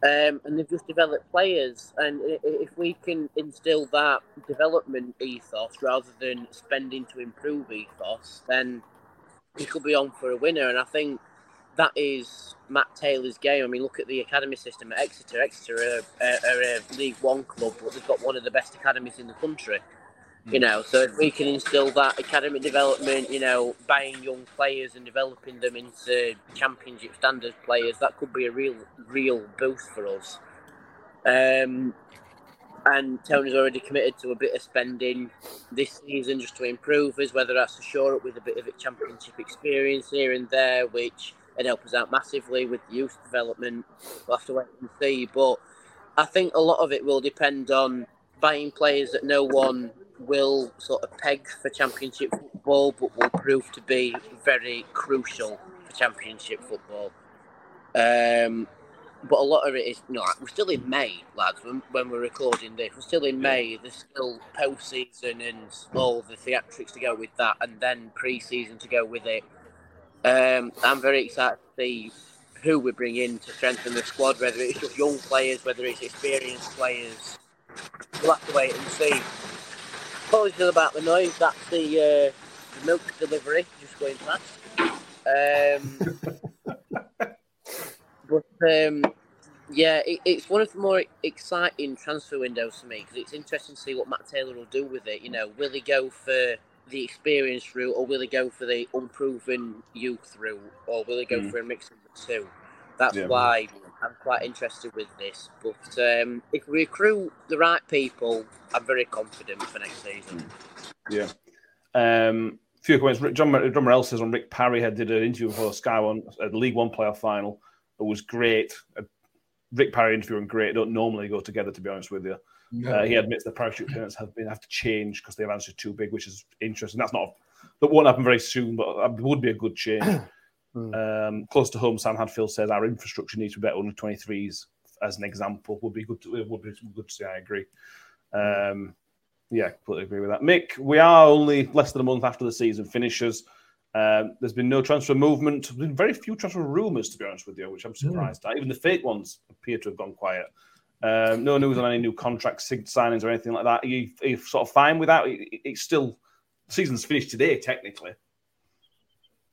um, and they've just developed players. And if we can instill that development ethos rather than spending to improve ethos, then we could be on for a winner. And I think that is Matt Taylor's game. I mean, look at the academy system at Exeter. Exeter are, are, are a League One club, but they've got one of the best academies in the country. You know, so if we can instill that academic development, you know, buying young players and developing them into championship standard players, that could be a real, real boost for us. Um, and Tony's already committed to a bit of spending this season just to improve us, whether that's to shore up with a bit of a championship experience here and there, which it help us out massively with youth development. We'll have to wait and see. But I think a lot of it will depend on buying players that no one will sort of peg for championship football, but will prove to be very crucial for championship football. Um, but a lot of it is, know, we're still in May, lads, when, when we're recording this. We're still in May. There's still post season and all the theatrics to go with that, and then pre season to go with it. Um, I'm very excited to see who we bring in to strengthen the squad, whether it's just young players, whether it's experienced players. We'll have to wait and see. Apologies about the noise. That's the, uh, the milk delivery just going past. Um, *laughs* but um, yeah, it, it's one of the more exciting transfer windows for me because it's interesting to see what Matt Taylor will do with it. You know, will he go for the experienced route, or will he go for the unproven youth route, or will he go mm. for a mix of the two? That's yeah. why I'm quite interested with this. But um, if we recruit the right people, I'm very confident for next season. Yeah. Um, few comments. John, John Morell says on Rick Parry had did an interview for Sky One at the League One playoff final. It was great. Uh, Rick Parry interview and great don't normally go together, to be honest with you. Uh, he admits the parachute payments have been have to change because their answer too big, which is interesting. That's not that won't happen very soon, but it would be a good change. *clears throat* mm. um, close to home, Sam Hadfield says our infrastructure needs to be better under 23s as an example. Would be good. To, it would be good to see. I agree. Um, yeah, completely agree with that. Mick, we are only less than a month after the season finishes. Um, there's been no transfer movement. There's been very few transfer rumours, to be honest with you, which I'm surprised mm. at. Even the fake ones appear to have gone quiet. Um, no news on any new contract signings or anything like that. Are you, are you sort of fine with that? It's still season's finished today, technically.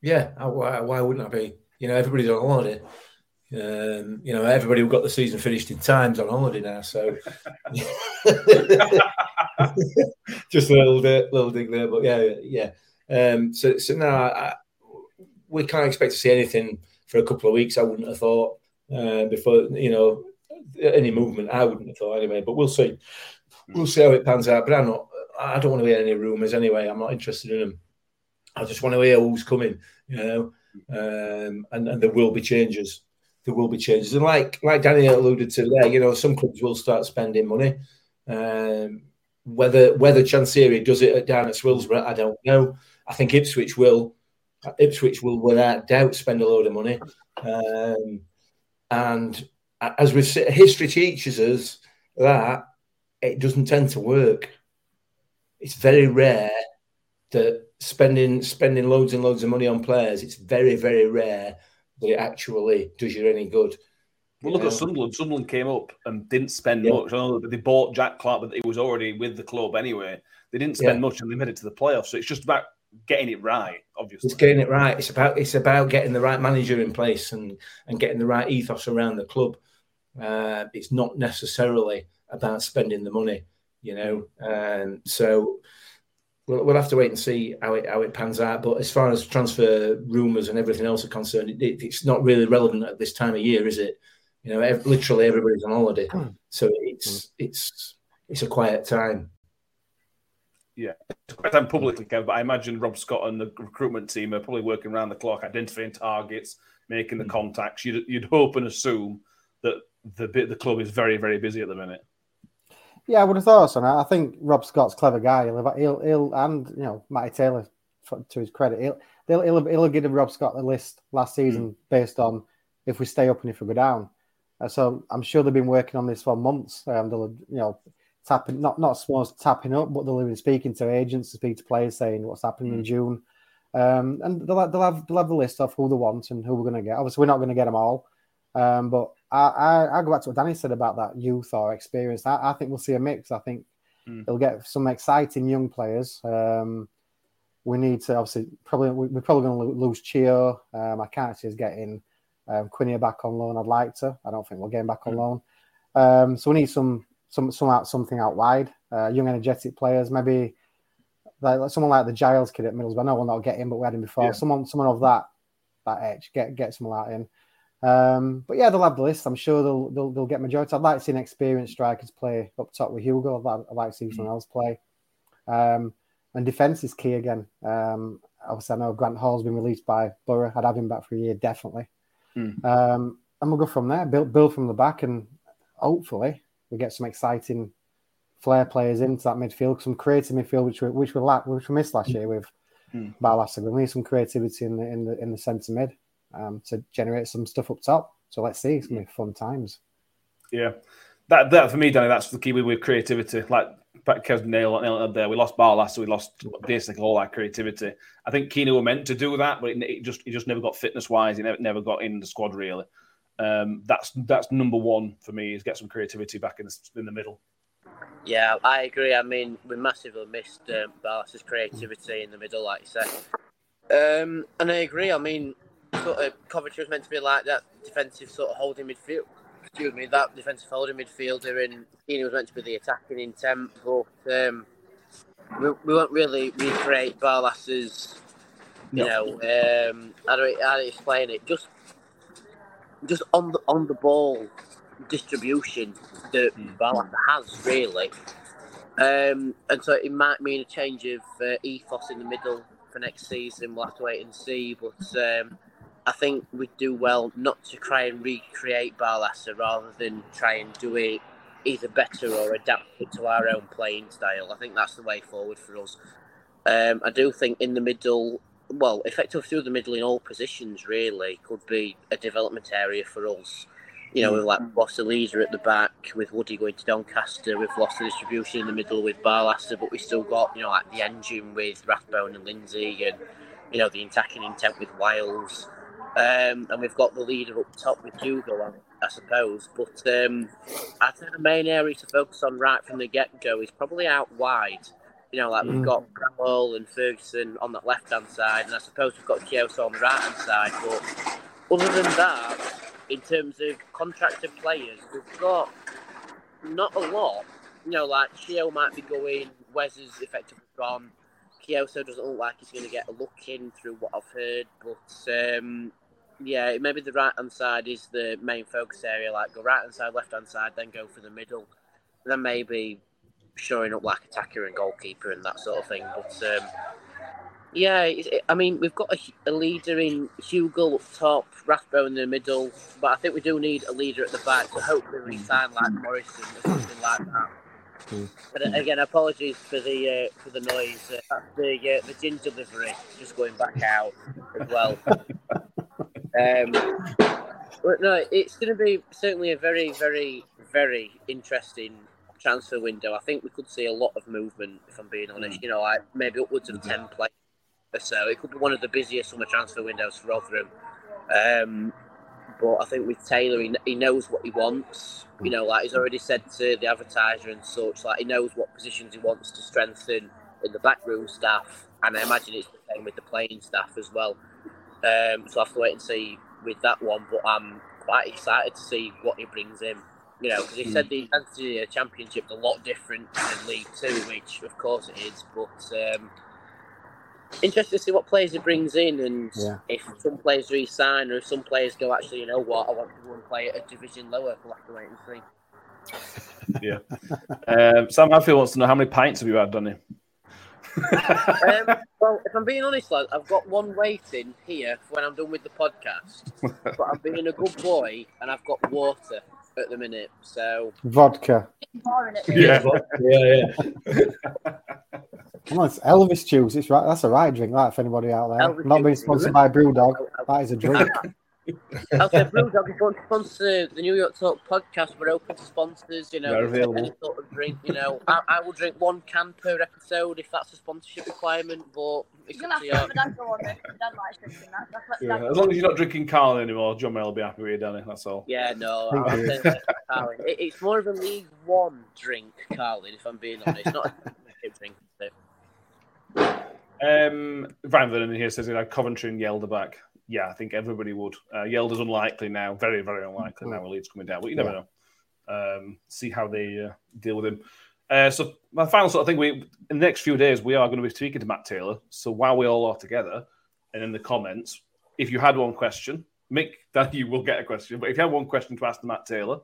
Yeah, why, why wouldn't I be? You know, everybody's on holiday. Um, you know, everybody who got the season finished in time's on holiday now. So *laughs* just a little bit, little thing there, but yeah, yeah. Um, so, so now we can't expect to see anything for a couple of weeks. I wouldn't have thought uh, before you know any movement. I wouldn't have thought anyway, but we'll see. We'll see how it pans out. But I'm not. I don't want to hear any rumours anyway. I'm not interested in them. I just want to hear who's coming. You know, um, and, and there will be changes. There will be changes, and like like Danny alluded to there, you know, some clubs will start spending money. Um, whether whether Chansiri does it down at Swillsborough, I don't know. I think Ipswich will. Ipswich will, without doubt, spend a load of money. Um, and as we history teaches us that it doesn't tend to work. It's very rare that spending spending loads and loads of money on players. It's very very rare that it actually does you any good. Well, look at Sunderland. Sunderland came up and didn't spend yeah. much. I know they bought Jack Clarke, but he was already with the club anyway. They didn't spend yeah. much, and they made it to the playoffs. So it's just about getting it right. Obviously, it's getting it right. It's about it's about getting the right manager in place and and getting the right ethos around the club. Uh, it's not necessarily about spending the money, you know. Um, so we'll, we'll have to wait and see how it how it pans out. But as far as transfer rumours and everything else are concerned, it, it, it's not really relevant at this time of year, is it? You know, ev- literally everybody's on holiday, hmm. so it's it's it's a quiet time. Yeah, it's a quiet time publicly, Kev. But I imagine Rob Scott and the recruitment team are probably working around the clock, identifying targets, making the mm. contacts. You'd you'd hope and assume that the the club is very very busy at the minute. Yeah, I would have thought so. I think Rob Scott's a clever guy. He'll, he'll, he'll and you know Matty Taylor, to his credit, he'll he'll, he'll, he'll give Rob Scott the list last season mm. based on if we stay up and if we go down. Uh, so I'm sure they've been working on this for months. Um, they'll, you know, tapping not not suppose tapping up, but they'll be speaking to agents to speak to players, saying what's happening mm. in June. Um, and they'll, they'll have they'll have the list of who they want and who we're going to get. Obviously, we're not going to get them all, um, but I, I, I go back to what Danny said about that youth or experience. I, I think we'll see a mix. I think mm. they'll get some exciting young players. Um, we need to obviously probably we're probably going to lose Chio. Um, I can't see us getting um, Quinny back on loan. I'd like to. I don't think we'll get him back on hmm. loan. Um, so we need some some some out something out wide. Uh, young energetic players, maybe like, like, someone like the Giles kid at Middlesbrough. I know we'll not get him, but we had him before. Yeah. Someone someone of that that edge. Get get someone out in. Um, but yeah, they'll have the list. I'm sure they'll, they'll, they'll get majority. I'd like to see an experienced strikers play up top with Hugo. I'd like, I'd like to see someone else play. Um, and defence is key again. Um, obviously, I know Grant Hall's been released by Borough. I'd have him back for a year, definitely. Mm. Um, and we'll go from there, build, build from the back, and hopefully we get some exciting flair players into that midfield, some creative midfield, which we, which we lack, which we missed last year with mm. Barlaser. We need some creativity in the in the in the centre mid um, to generate some stuff up top. So let's see, it's gonna be fun times. Yeah, that that for me, Danny, that's the key with, with creativity. Like Kev nail nailed there. We lost Barlaser, so we lost basically all that creativity. I think Keano were meant to do that, but it, it just he just never got fitness wise. He never, never got in the squad really. Um, that's that's number one for me is get some creativity back in the, in the middle. Yeah, I agree. I mean, we massively missed um, Barlaser's creativity in the middle, like you said. Um, and I agree. I mean, sort of Coventry was meant to be like that defensive sort of holding midfield. Excuse me, that defensive holding midfielder, and Keane was meant to be the attacking intent, but um, we, we won't really recreate Barlaser's. You no. know, um, how do I, how do I explain it? Just, just on the on the ball distribution that mm. Barlaser has really. Um, and so it might mean a change of uh, ethos in the middle for next season. We'll have to wait and see. But um, I think we'd do well not to try and recreate Barlaser rather than try and do it either better or adapt it to our own playing style. I think that's the way forward for us. Um, I do think in the middle, well, effective through the middle in all positions really could be a development area for us. You know, we've like lost the leader at the back, with Woody going to Doncaster, we've lost the distribution in the middle with Barlaser, but we still got, you know, like the engine with Rathbone and Lindsay and, you know, the attacking intent with Wiles. Um, and we've got the leader up top with Hugo, I, suppose. But um, I think the main area to focus on right from the get go is probably out wide. You know, like we've Mm. got Bramall and Ferguson on that left hand side, and I suppose we've got Kioso on the right hand side. But other than that, in terms of contracted players, we've got not a lot. You know, like Shio might be going, Wes is effectively gone. Kioso doesn't look like he's going to get a look in through what I've heard, but um, yeah, maybe the right hand side is the main focus area. Like go right hand side, left hand side, then go for the middle, and then maybe showing up like attacker and goalkeeper and that sort of thing. But um, yeah, it, I mean we've got a, a leader in Hugo up top, Rathbone in the middle, but I think we do need a leader at the back. So hopefully we sign like Morrison or something like that. But uh, again, apologies for the uh, for the noise. Uh, the uh, the gin delivery just going back out as well. Um, but no, it's going to be certainly a very, very, very interesting transfer window. I think we could see a lot of movement, if I'm being honest. You know, like maybe upwards of ten players or so. It could be one of the busiest summer transfer windows for Rotherham. Um, but I think with Taylor, he, he knows what he wants. You know, like he's already said to the advertiser and such, like he knows what positions he wants to strengthen in the backroom staff, and I imagine it's the same with the playing staff as well. Um, so I have to wait and see with that one, but I'm quite excited to see what he brings in. You know, because he said the intensity of the championship's a lot different than League Two, which of course it is, but um, interested to see what players he brings in and Yeah. if some players re-sign or if some players go, actually, you know what, I want to go and play at a division lower. We'll have to wait and see. *laughs* Yeah. Um, Sam Hadfield wants to know how many pints have you had, Donny? Um, well, if I'm being honest, lad, I've got one waiting here for when I'm done with the podcast. but I'm being a good boy and I've got water at the minute. So Vodka. Boring it. Yeah. yeah, yeah. Come on, it's Elvis juice. It's right. That's a right drink. That for anybody out there. Elvis Not being sponsored by BrewDog. That is a drink. *laughs* I'll say, Brewdog, if you want to sponsor the New York Talk podcast, we're open to sponsors. You know, They're if there's any sort of drink. You know, I, I will drink one can per episode if that's a sponsorship requirement. But it's You're up gonna to have to let go on it. My drinking that. That's let Yeah, dad as long as you're not drinking Carl anymore, John May will be happy with you, Danny. That's all. Yeah, no, *laughs* I'll you. say that, Carling. It, it's more of a League One drink, Carling. If I'm being honest, not a *laughs* championship drink. is it? Um, Brian Vernon here says he had Coventry and Yelder back. Yeah, I think everybody would. Uh, Yelder's unlikely now, very, very unlikely now. with Leeds coming down, but you never know. Um, see how they uh, deal with him. Uh, so my final sort of thing, we in the next few days we are going to be speaking to Matt Taylor. So while we all are together, and in the comments, if you had one question, Mick, *laughs* that you will get a question. But if you had one question to ask Matt Taylor,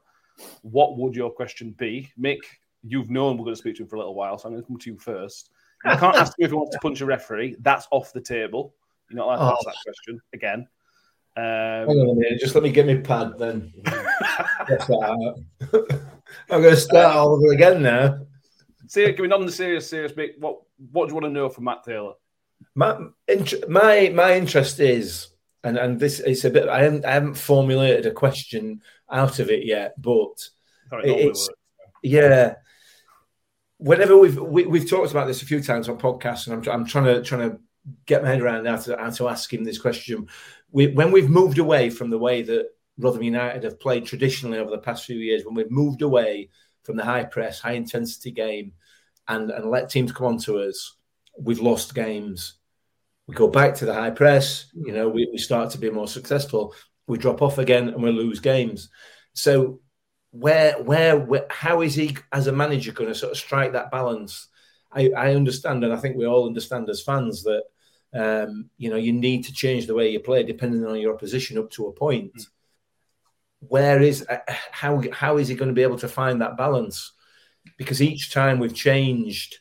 what would your question be? Mick, you've known we're going to speak to him for a little while, so I'm going to come to you first. I can't *laughs* ask you if he wants to punch a referee. That's off the table. You're not allowed to ask Oh. that question again. Um, Hang on a minute, just let me get my pad then. That's that out. I'm going to start all over again now. See, can we not on the serious, serious Mick? What What do you want to know from Matt Taylor? My int- my my interest is, and and this is a bit. I haven't I haven't formulated a question out of it yet, but Sorry, normally it's yeah. Whenever we've we, we've talked about this a few times on podcasts, and I'm I'm trying to trying to get my head around how to how to ask him this question. We, when we've moved away from the way that Rotherham United have played traditionally over the past few years, when we've moved away from the high press, high intensity game, and and let teams come on to us, we've lost games. We go back to the high press, you know, we, we start to be more successful. We drop off again and we lose games. So where, where, where how is he as a manager going to sort of strike that balance? I, I understand, and I think we all understand as fans that um, you know you need to change the way you play depending on your opposition up to a point. Where is uh, how how is he going to be able to find that balance? Because each time we've changed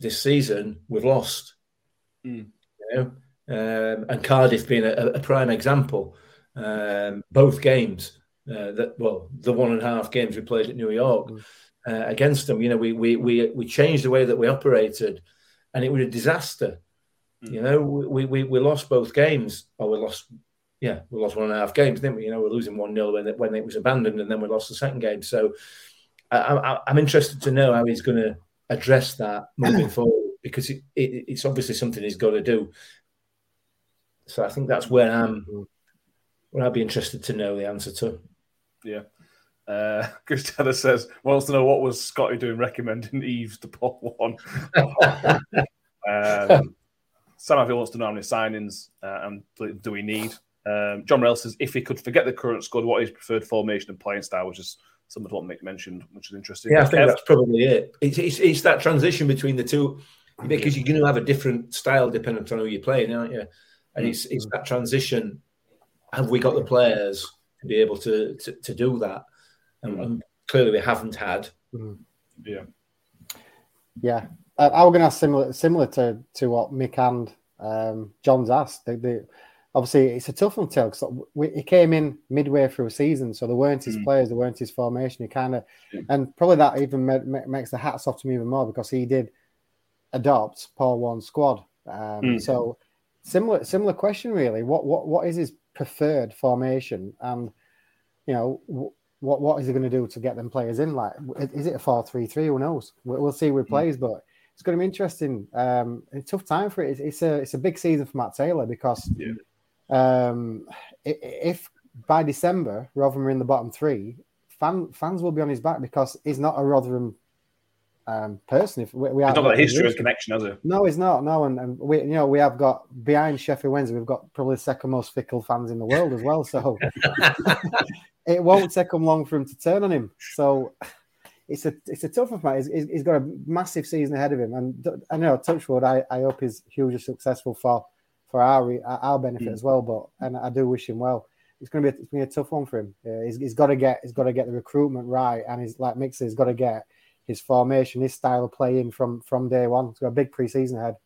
this season, we've lost. Mm. You know, um, and Cardiff being a, a prime example. Um, both games uh, that well, the one and a half games we played at New York uh, against them. You know, we we we we changed the way that we operated, and it was a disaster. You know, we, we we lost both games, or we lost, yeah, we lost one and a half games, didn't we? You know, we're losing one 0 when it, when it was abandoned, and then we lost the second game. So, I, I, I'm interested to know how he's going to address that moving *clears throat* forward because it, it, it's obviously something he's got to do. So I think that's where I'm. Where I'd be interested to know the answer to. Yeah. Uh, *laughs* Christiana says wants to know what was Scotty doing recommending Eaves to Paul Warne. *laughs* um, Sam Avi wants to know how many signings uh, and do we need. Um, John Rell says if he could forget the current squad, what his preferred formation and playing style, which is some of what Mick mentioned, which is interesting. Yeah, I think that's probably it. It's, it's, it's that transition between the two because you're going to have a different style depending on who you're playing, aren't you? And it's it's that transition. Have we got the players to be able to to, to do that? And, and, clearly, we haven't had. Yeah, yeah. Uh, I was going to ask similar similar to to what Mick and um, John's asked. The, the, obviously, it's a tough one, to tell because he came in midway through a season, so there weren't his mm. players, there weren't his formation. He kind of, yeah. and probably that even made, makes the hats off to me even more because he did adopt Paul Warne's squad. Um, mm. So similar similar question really. What what what is his preferred formation, and you know what what is he going to do to get them players in? Like, is it a four three three? Who knows? We'll see he hmm. plays, but it's going to be interesting. Um, a tough time for it. It's, it's, a it's a big season for Matt Taylor because yeah. um, if by December Rotherham are in the bottom three, fan, fans will be on his back because he's not a Rotherham um, person. If we, we have not got a history and connection, has it? No, he's not. No, and, and we, you know, we have got behind Sheffield Wednesday, we've got probably the second most fickle fans in the world as well. So *laughs* it won't take him long for him to turn on him. So it's a it's a tough one. He's, he's got a massive season ahead of him, and I know Touchwood. I, I hope he's hugely successful for for our our benefit mm. as well. But and I do wish him well. It's going to be a, it's going to be a tough one for him. Uh, he's, he's got to get he's got to get the recruitment right, and he's like Mixer. He's got to get his formation, his style of playing from from day one. He's got a big preseason ahead.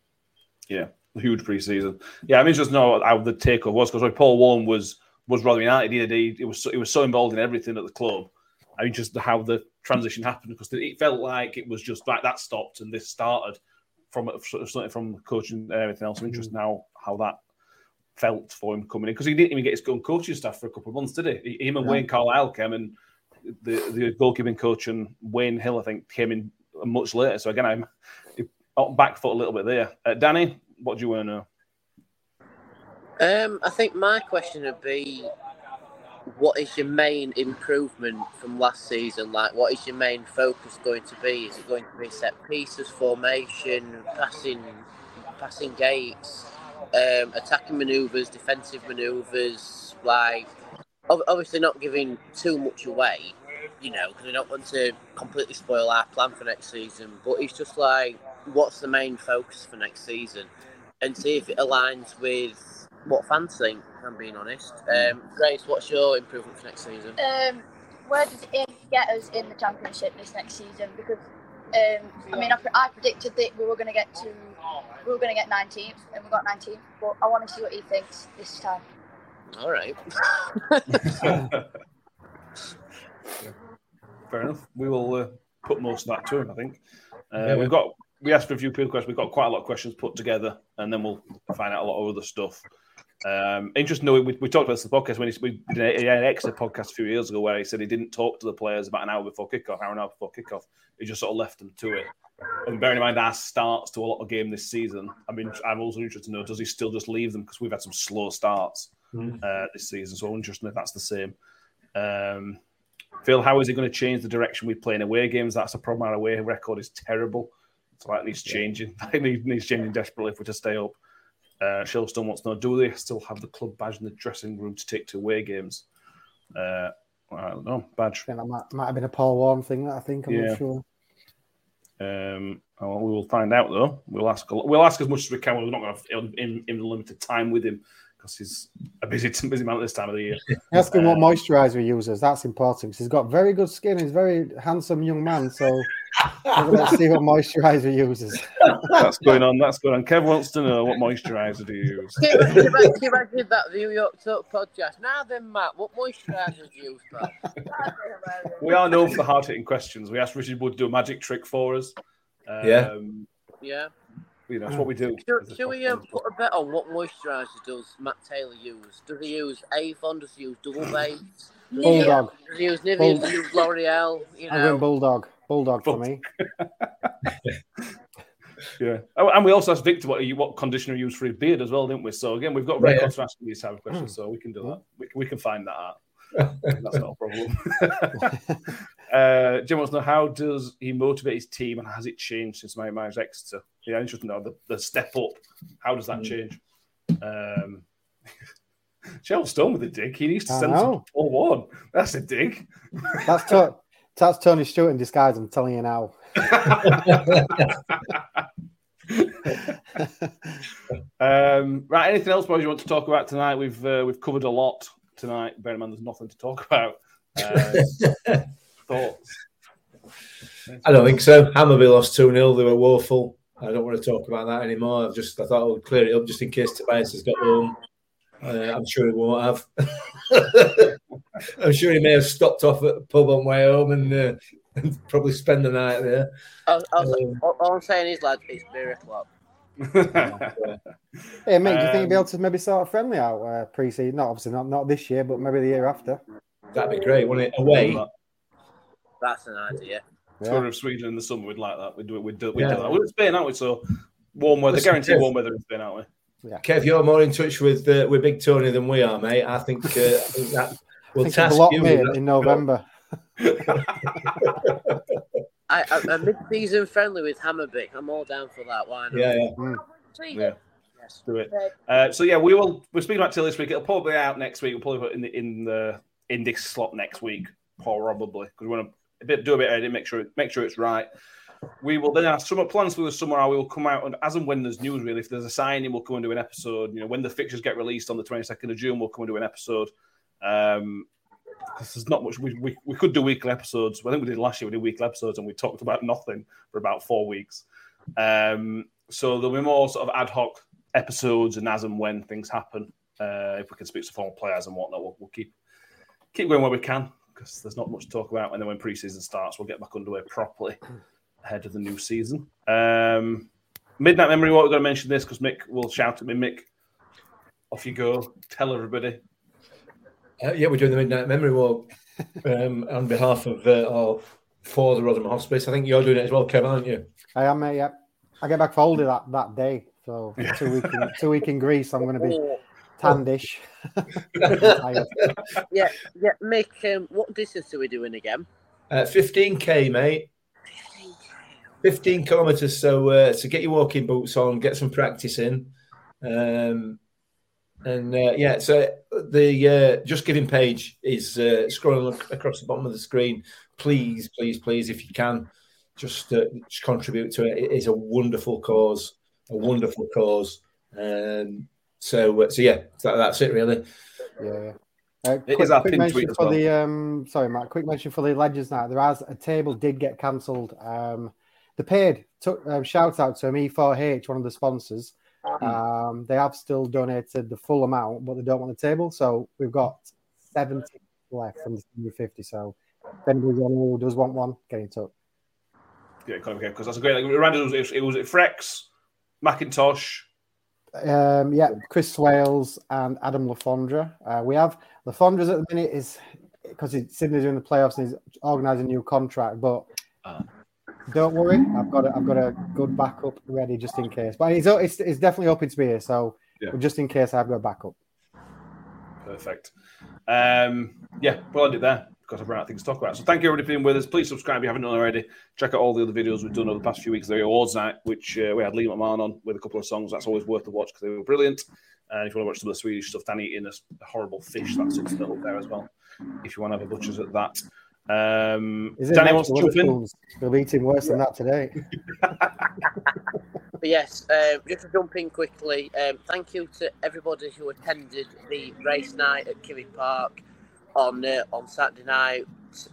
Yeah, huge preseason. Yeah, I mean, just know how the takeover was because like Paul Warne was was Rotherham United. He, he, he was so, he was so involved in everything at the club. I mean, just how the transition happened because it felt like it was just like that stopped and this started from something from coaching and everything else. I'm interested mm. now how that felt for him coming in because he didn't even get his own coaching staff for a couple of months, did he? Him and yeah. Wayne Carlisle came and the the goalkeeping coach and Wayne Hill, I think, came in much later. So again, I'm back foot a little bit there. Uh, Danny, what do you want to know? Um, I think my question would be, what is your main improvement from last season? Like, what is your main focus going to be? Is it going to be set pieces, formation, passing, passing gates, um, attacking manoeuvres, defensive manoeuvres? Like, obviously not giving too much away, you know, because we don't want to completely spoil our plan for next season. But it's just like, what's the main focus for next season, and see if it aligns with what fans think. I'm being honest. Um, Grace, what's your improvement for next season? Um, where does it get us in the championship this next season? Because um, I mean, I, I, predicted that we were going to get to we were going to get 19th, and we got 19th. But I want to see what he thinks this time. All right. *laughs* Fair enough. We will uh, put most of that to him. I think uh, yeah, we've got. We asked for a few people questions. We've got quite a lot of questions put together, and then we'll find out a lot of other stuff. Um, interesting. We, we talked about this in the podcast when he, we did an extra podcast a few years ago where he said he didn't talk to the players about an hour before kickoff, hour and a half before kickoff. He just sort of left them to it. And bearing in mind our starts to a lot of game this season, I mean, I'm also interested to know does he still just leave them because we've had some slow starts mm. uh, this season. So I'm if that's the same. Um, Phil, how is he going to change the direction we play in away games? That's a problem. Our away record is terrible. So that needs changing. *laughs* That needs changing desperately if we're to stay up. Uh, Shellstone wants to know: Do they still have the club badge in the dressing room to take to away games? Uh, I don't know. Badge. That might, might have been a Paul Warne thing. I think I'm yeah. not sure. Um, well, we will find out though. We'll ask. We'll ask as much as we can. We're not going to have in, in limited time with him because he's a busy, *laughs* busy man at this time of the year. *laughs* Ask him what moisturizer he uses. That's important because he's got very good skin. He's a very handsome young man. So let's see what moisturizer he uses. *laughs* That's going on. That's going on. Kev wants to know what moisturizer do you use. Can you imagine that New York Talk podcast? Now then, Matt, what moisturizer do you use, Matt? we are known for the hard hitting questions. We asked Richard Wood to do a magic trick for us. Um, yeah. Yeah. You know, that's what we do. Should, should we um, put a bet on what moisturiser does Matt Taylor use? Does he use Avon? Does he use Double *clears throat* Base? Bulldog. Does he use Nivea? Bull- does he use L'Oreal? You know? I went Bulldog. Bulldog for me. *laughs* yeah, oh, and we also asked Victor what what conditioner he used for his beard as well, didn't we? So again, we've got records yeah. for asking these type of questions, so we can do that. We, we can find that out. *laughs* That's not a problem. *laughs* uh, Jim wants to know how does he motivate his team and has it changed since my marriage Exeter? Yeah, interesting to know the, the step up. How does that Mm. change? Um, *laughs* Cheryl Stone with a dig. He needs to I send us know. a 4 1. That's a dig. That's to- *laughs* that's Tony Stewart in disguise. I'm telling you now. Um, right, anything else, boys, you want to talk about tonight? We've uh, we've covered a lot tonight. Bear in mind, there's nothing to talk about. *laughs* Uh, thoughts? I don't think so. Hammarby lost 2 0. They were woeful. I don't want to talk about that anymore. I've just I thought I would clear it up just in case Tobias has got home. Uh, I'm sure he won't have. *laughs* I'm sure he may have stopped off at a pub on way home and, uh, *laughs* and probably spend the night there. I, I, Um, all, all I'm saying is, lads, it's beer o'clock. *laughs* Hey, mate, do you think you'd be Um, able to maybe sort a friendly out uh, pre-season? Not obviously not not this year, but maybe the year after. That'd be great, wouldn't it? Away. That's an idea. Tour of Sweden in the summer, we'd like that. We'd do it. We'd do, we'd Yeah. do that. We're in Spain, aren't we? So warm weather, Listen, guarantee Kev. warm weather in Spain, aren't we? Yeah. Kev, you're more in touch with uh, with Big Tony than we are, mate. I think, uh, I think that I will think task it's a lot you. made with in November. *laughs* I, I, a mid-season friendly with Hammarby. I'm all down for that. Why not? Yeah, yeah. Mm. Yeah. Yes. Do it. Uh, so yeah, we will. We're speaking about till this week. It'll probably be out next week. We'll probably put it in the in the in this slot next week, probably because we want to a bit do a bit of editing, make sure make sure it's right. We will then have summer plans for the summer. We will come out and as and when there's news, really. If there's a signing, we'll come and do an episode. You know, when the fixtures get released on the 22nd of June, we'll come and do an episode. Um, 'cause there's not much. We, we, we could do weekly episodes. I think we did last year. We did weekly episodes, and we talked about nothing for about four weeks. Um, so there'll be more sort of ad hoc episodes and as and when things happen. Uh, if we can speak to former players and whatnot, we'll, we'll keep keep going where we can because there's not much to talk about. And then when preseason starts, we'll get back underway properly *clears throat* ahead of the new season. Um, Midnight Memory, what we're going to mention this because Mick will shout at me. Mick, off you go. Tell everybody. Uh, yeah, we're doing the Midnight Memory Walk um, on behalf of uh, or for the Rotherham Hospice. I think you're doing it as well, Kev, aren't you? I am, mate. Yeah, I get back for holiday that, that day. So two week in, two week in Greece. I'm going to be *laughs* Oh, tandish. *laughs* yeah, yeah. Mick, um, what distance are we doing again? Uh, 15k, mate. 15 kilometres. So, uh, so get your walking boots on, get some practice in. Um, and uh, yeah, so the uh, Just Giving page is uh, scrolling across the bottom of the screen. Please, please, please, if you can, just, uh, just contribute to it. It is a wonderful cause, a wonderful cause. Um, so, uh, so yeah, that, that's it really. Yeah, yeah. Uh, It quick, is our quick mention tweet for well. the um. Sorry, Matt. Quick mention for the Legends Night. There has a table did get cancelled. Um, the paid took um, shout out to them E4H, one of the sponsors. Um, they have still donated the full amount, but they don't want the table. So we've got seventy left from the 150. So if anybody's on who does want one, get in touch. Yeah, kind of because that's a great. Like, Randy was it was it Frex, Macintosh. Um, yeah, Chris Swales and Adam Le Fondre. Uh, we have Le Fondre's at the minute is because Sydney's doing the playoffs and he's organising a new contract. But Ah. don't worry, I've got a, I've got a good backup ready just in case. But it's it's, it's definitely open to be here, so Yeah. just in case I've got a backup. Perfect. Um, yeah, we'll end it there because I've run out of things to talk about. So thank you everybody for being with us. Please subscribe if you haven't done already. Check out all the other videos we've done over the past few weeks. The awards night, which uh, we had Liam McMahon on with a couple of songs. That's always worth the watch because they were brilliant. And if you want to watch some of the Swedish stuff, Dan eating a, horrible fish, that's something up there as well. If you want to have a butcher's at that. Um, Is it Danny next wants to to jump in. Wetherspoon's? We'll be eating worse than that today. *laughs* But yes, um, just to jump in quickly, um, thank you to everybody who attended the race night at Kiwi Park on uh, on Saturday night.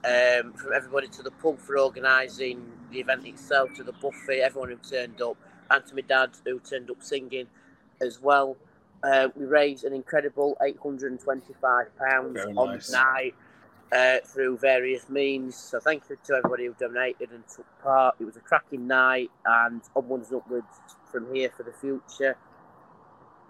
Um, from everybody to the pub for organising the event itself, to the buffet, everyone who turned up, and to my dad who turned up singing as well. Uh, we raised an incredible £825 Very on nice. the night uh, through various means. So thank you to everybody who donated and took part. It was a cracking night and onwards and upwards from here for the future.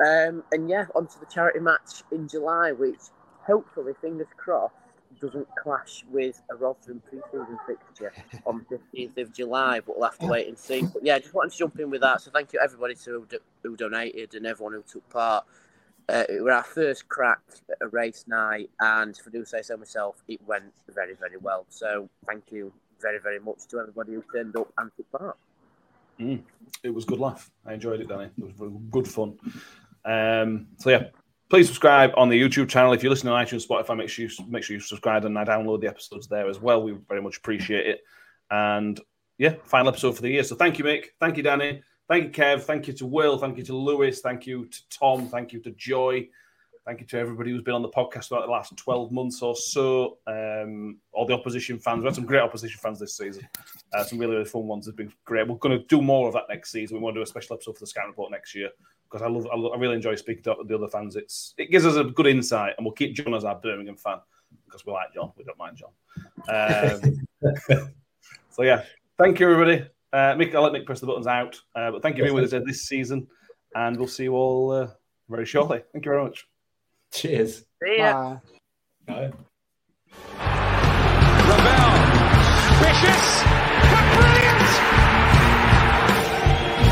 Um, and yeah, on to the charity match in July, which hopefully, fingers crossed, doesn't clash with a Rotherham pre-season fixture *laughs* on the 15th of July, but we'll have to wait and see. But yeah, I just wanted to jump in with that. So thank you everybody to, who, who donated and everyone who took part. Uh, it was our first crack at a race night, and if I do say so myself, it went very, very well. So thank you very, very much to everybody who turned up and took part. Mm, it was good laugh. I enjoyed it, Danny. It was good fun. Um, so yeah, please subscribe on the YouTube channel. If you're listening on iTunes, Spotify, make sure you make sure you subscribe and I download the episodes there as well. We very much appreciate it. And yeah, final episode for the year. So thank you, Mick. Thank you, Danny. Thank you, Kev. Thank you to Will. Thank you to Lewis. Thank you to Tom. Thank you to Joy. Thank you to everybody who's been on the podcast about the last 12 months or so. Um, all the opposition fans. We had some great opposition fans this season. Uh, some really, really fun ones. Have been great. We're going to do more of that next season. We want to do a special episode for the Scout Report next year because I love, I love, I really enjoy speaking to the other fans. It's it gives us a good insight, and we'll keep John as our Birmingham fan because we like John. We don't mind John. Um, *laughs* so yeah, thank you everybody. Uh, Mick, I'll let Mick press the buttons out. Uh, but thank you for being with us this season, and we'll see you all uh, very shortly. Thank you very much. Cheers. See ya. Bye. Ravel. Vicious.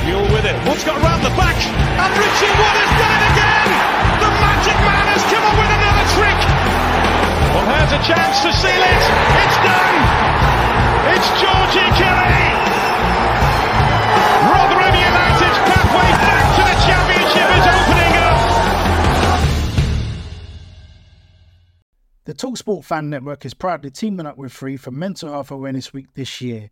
Mule with it. Wood's got around the back. And Richie Wood has done it again. The magic man has come up with another trick. Well, here's a chance to seal it. It's done. It's Georgie Kelly. Rotherham United's pathway back to the championship is opening up. The Talksport Fan Network is proudly teaming up with Free for Mental Health Awareness Week this year.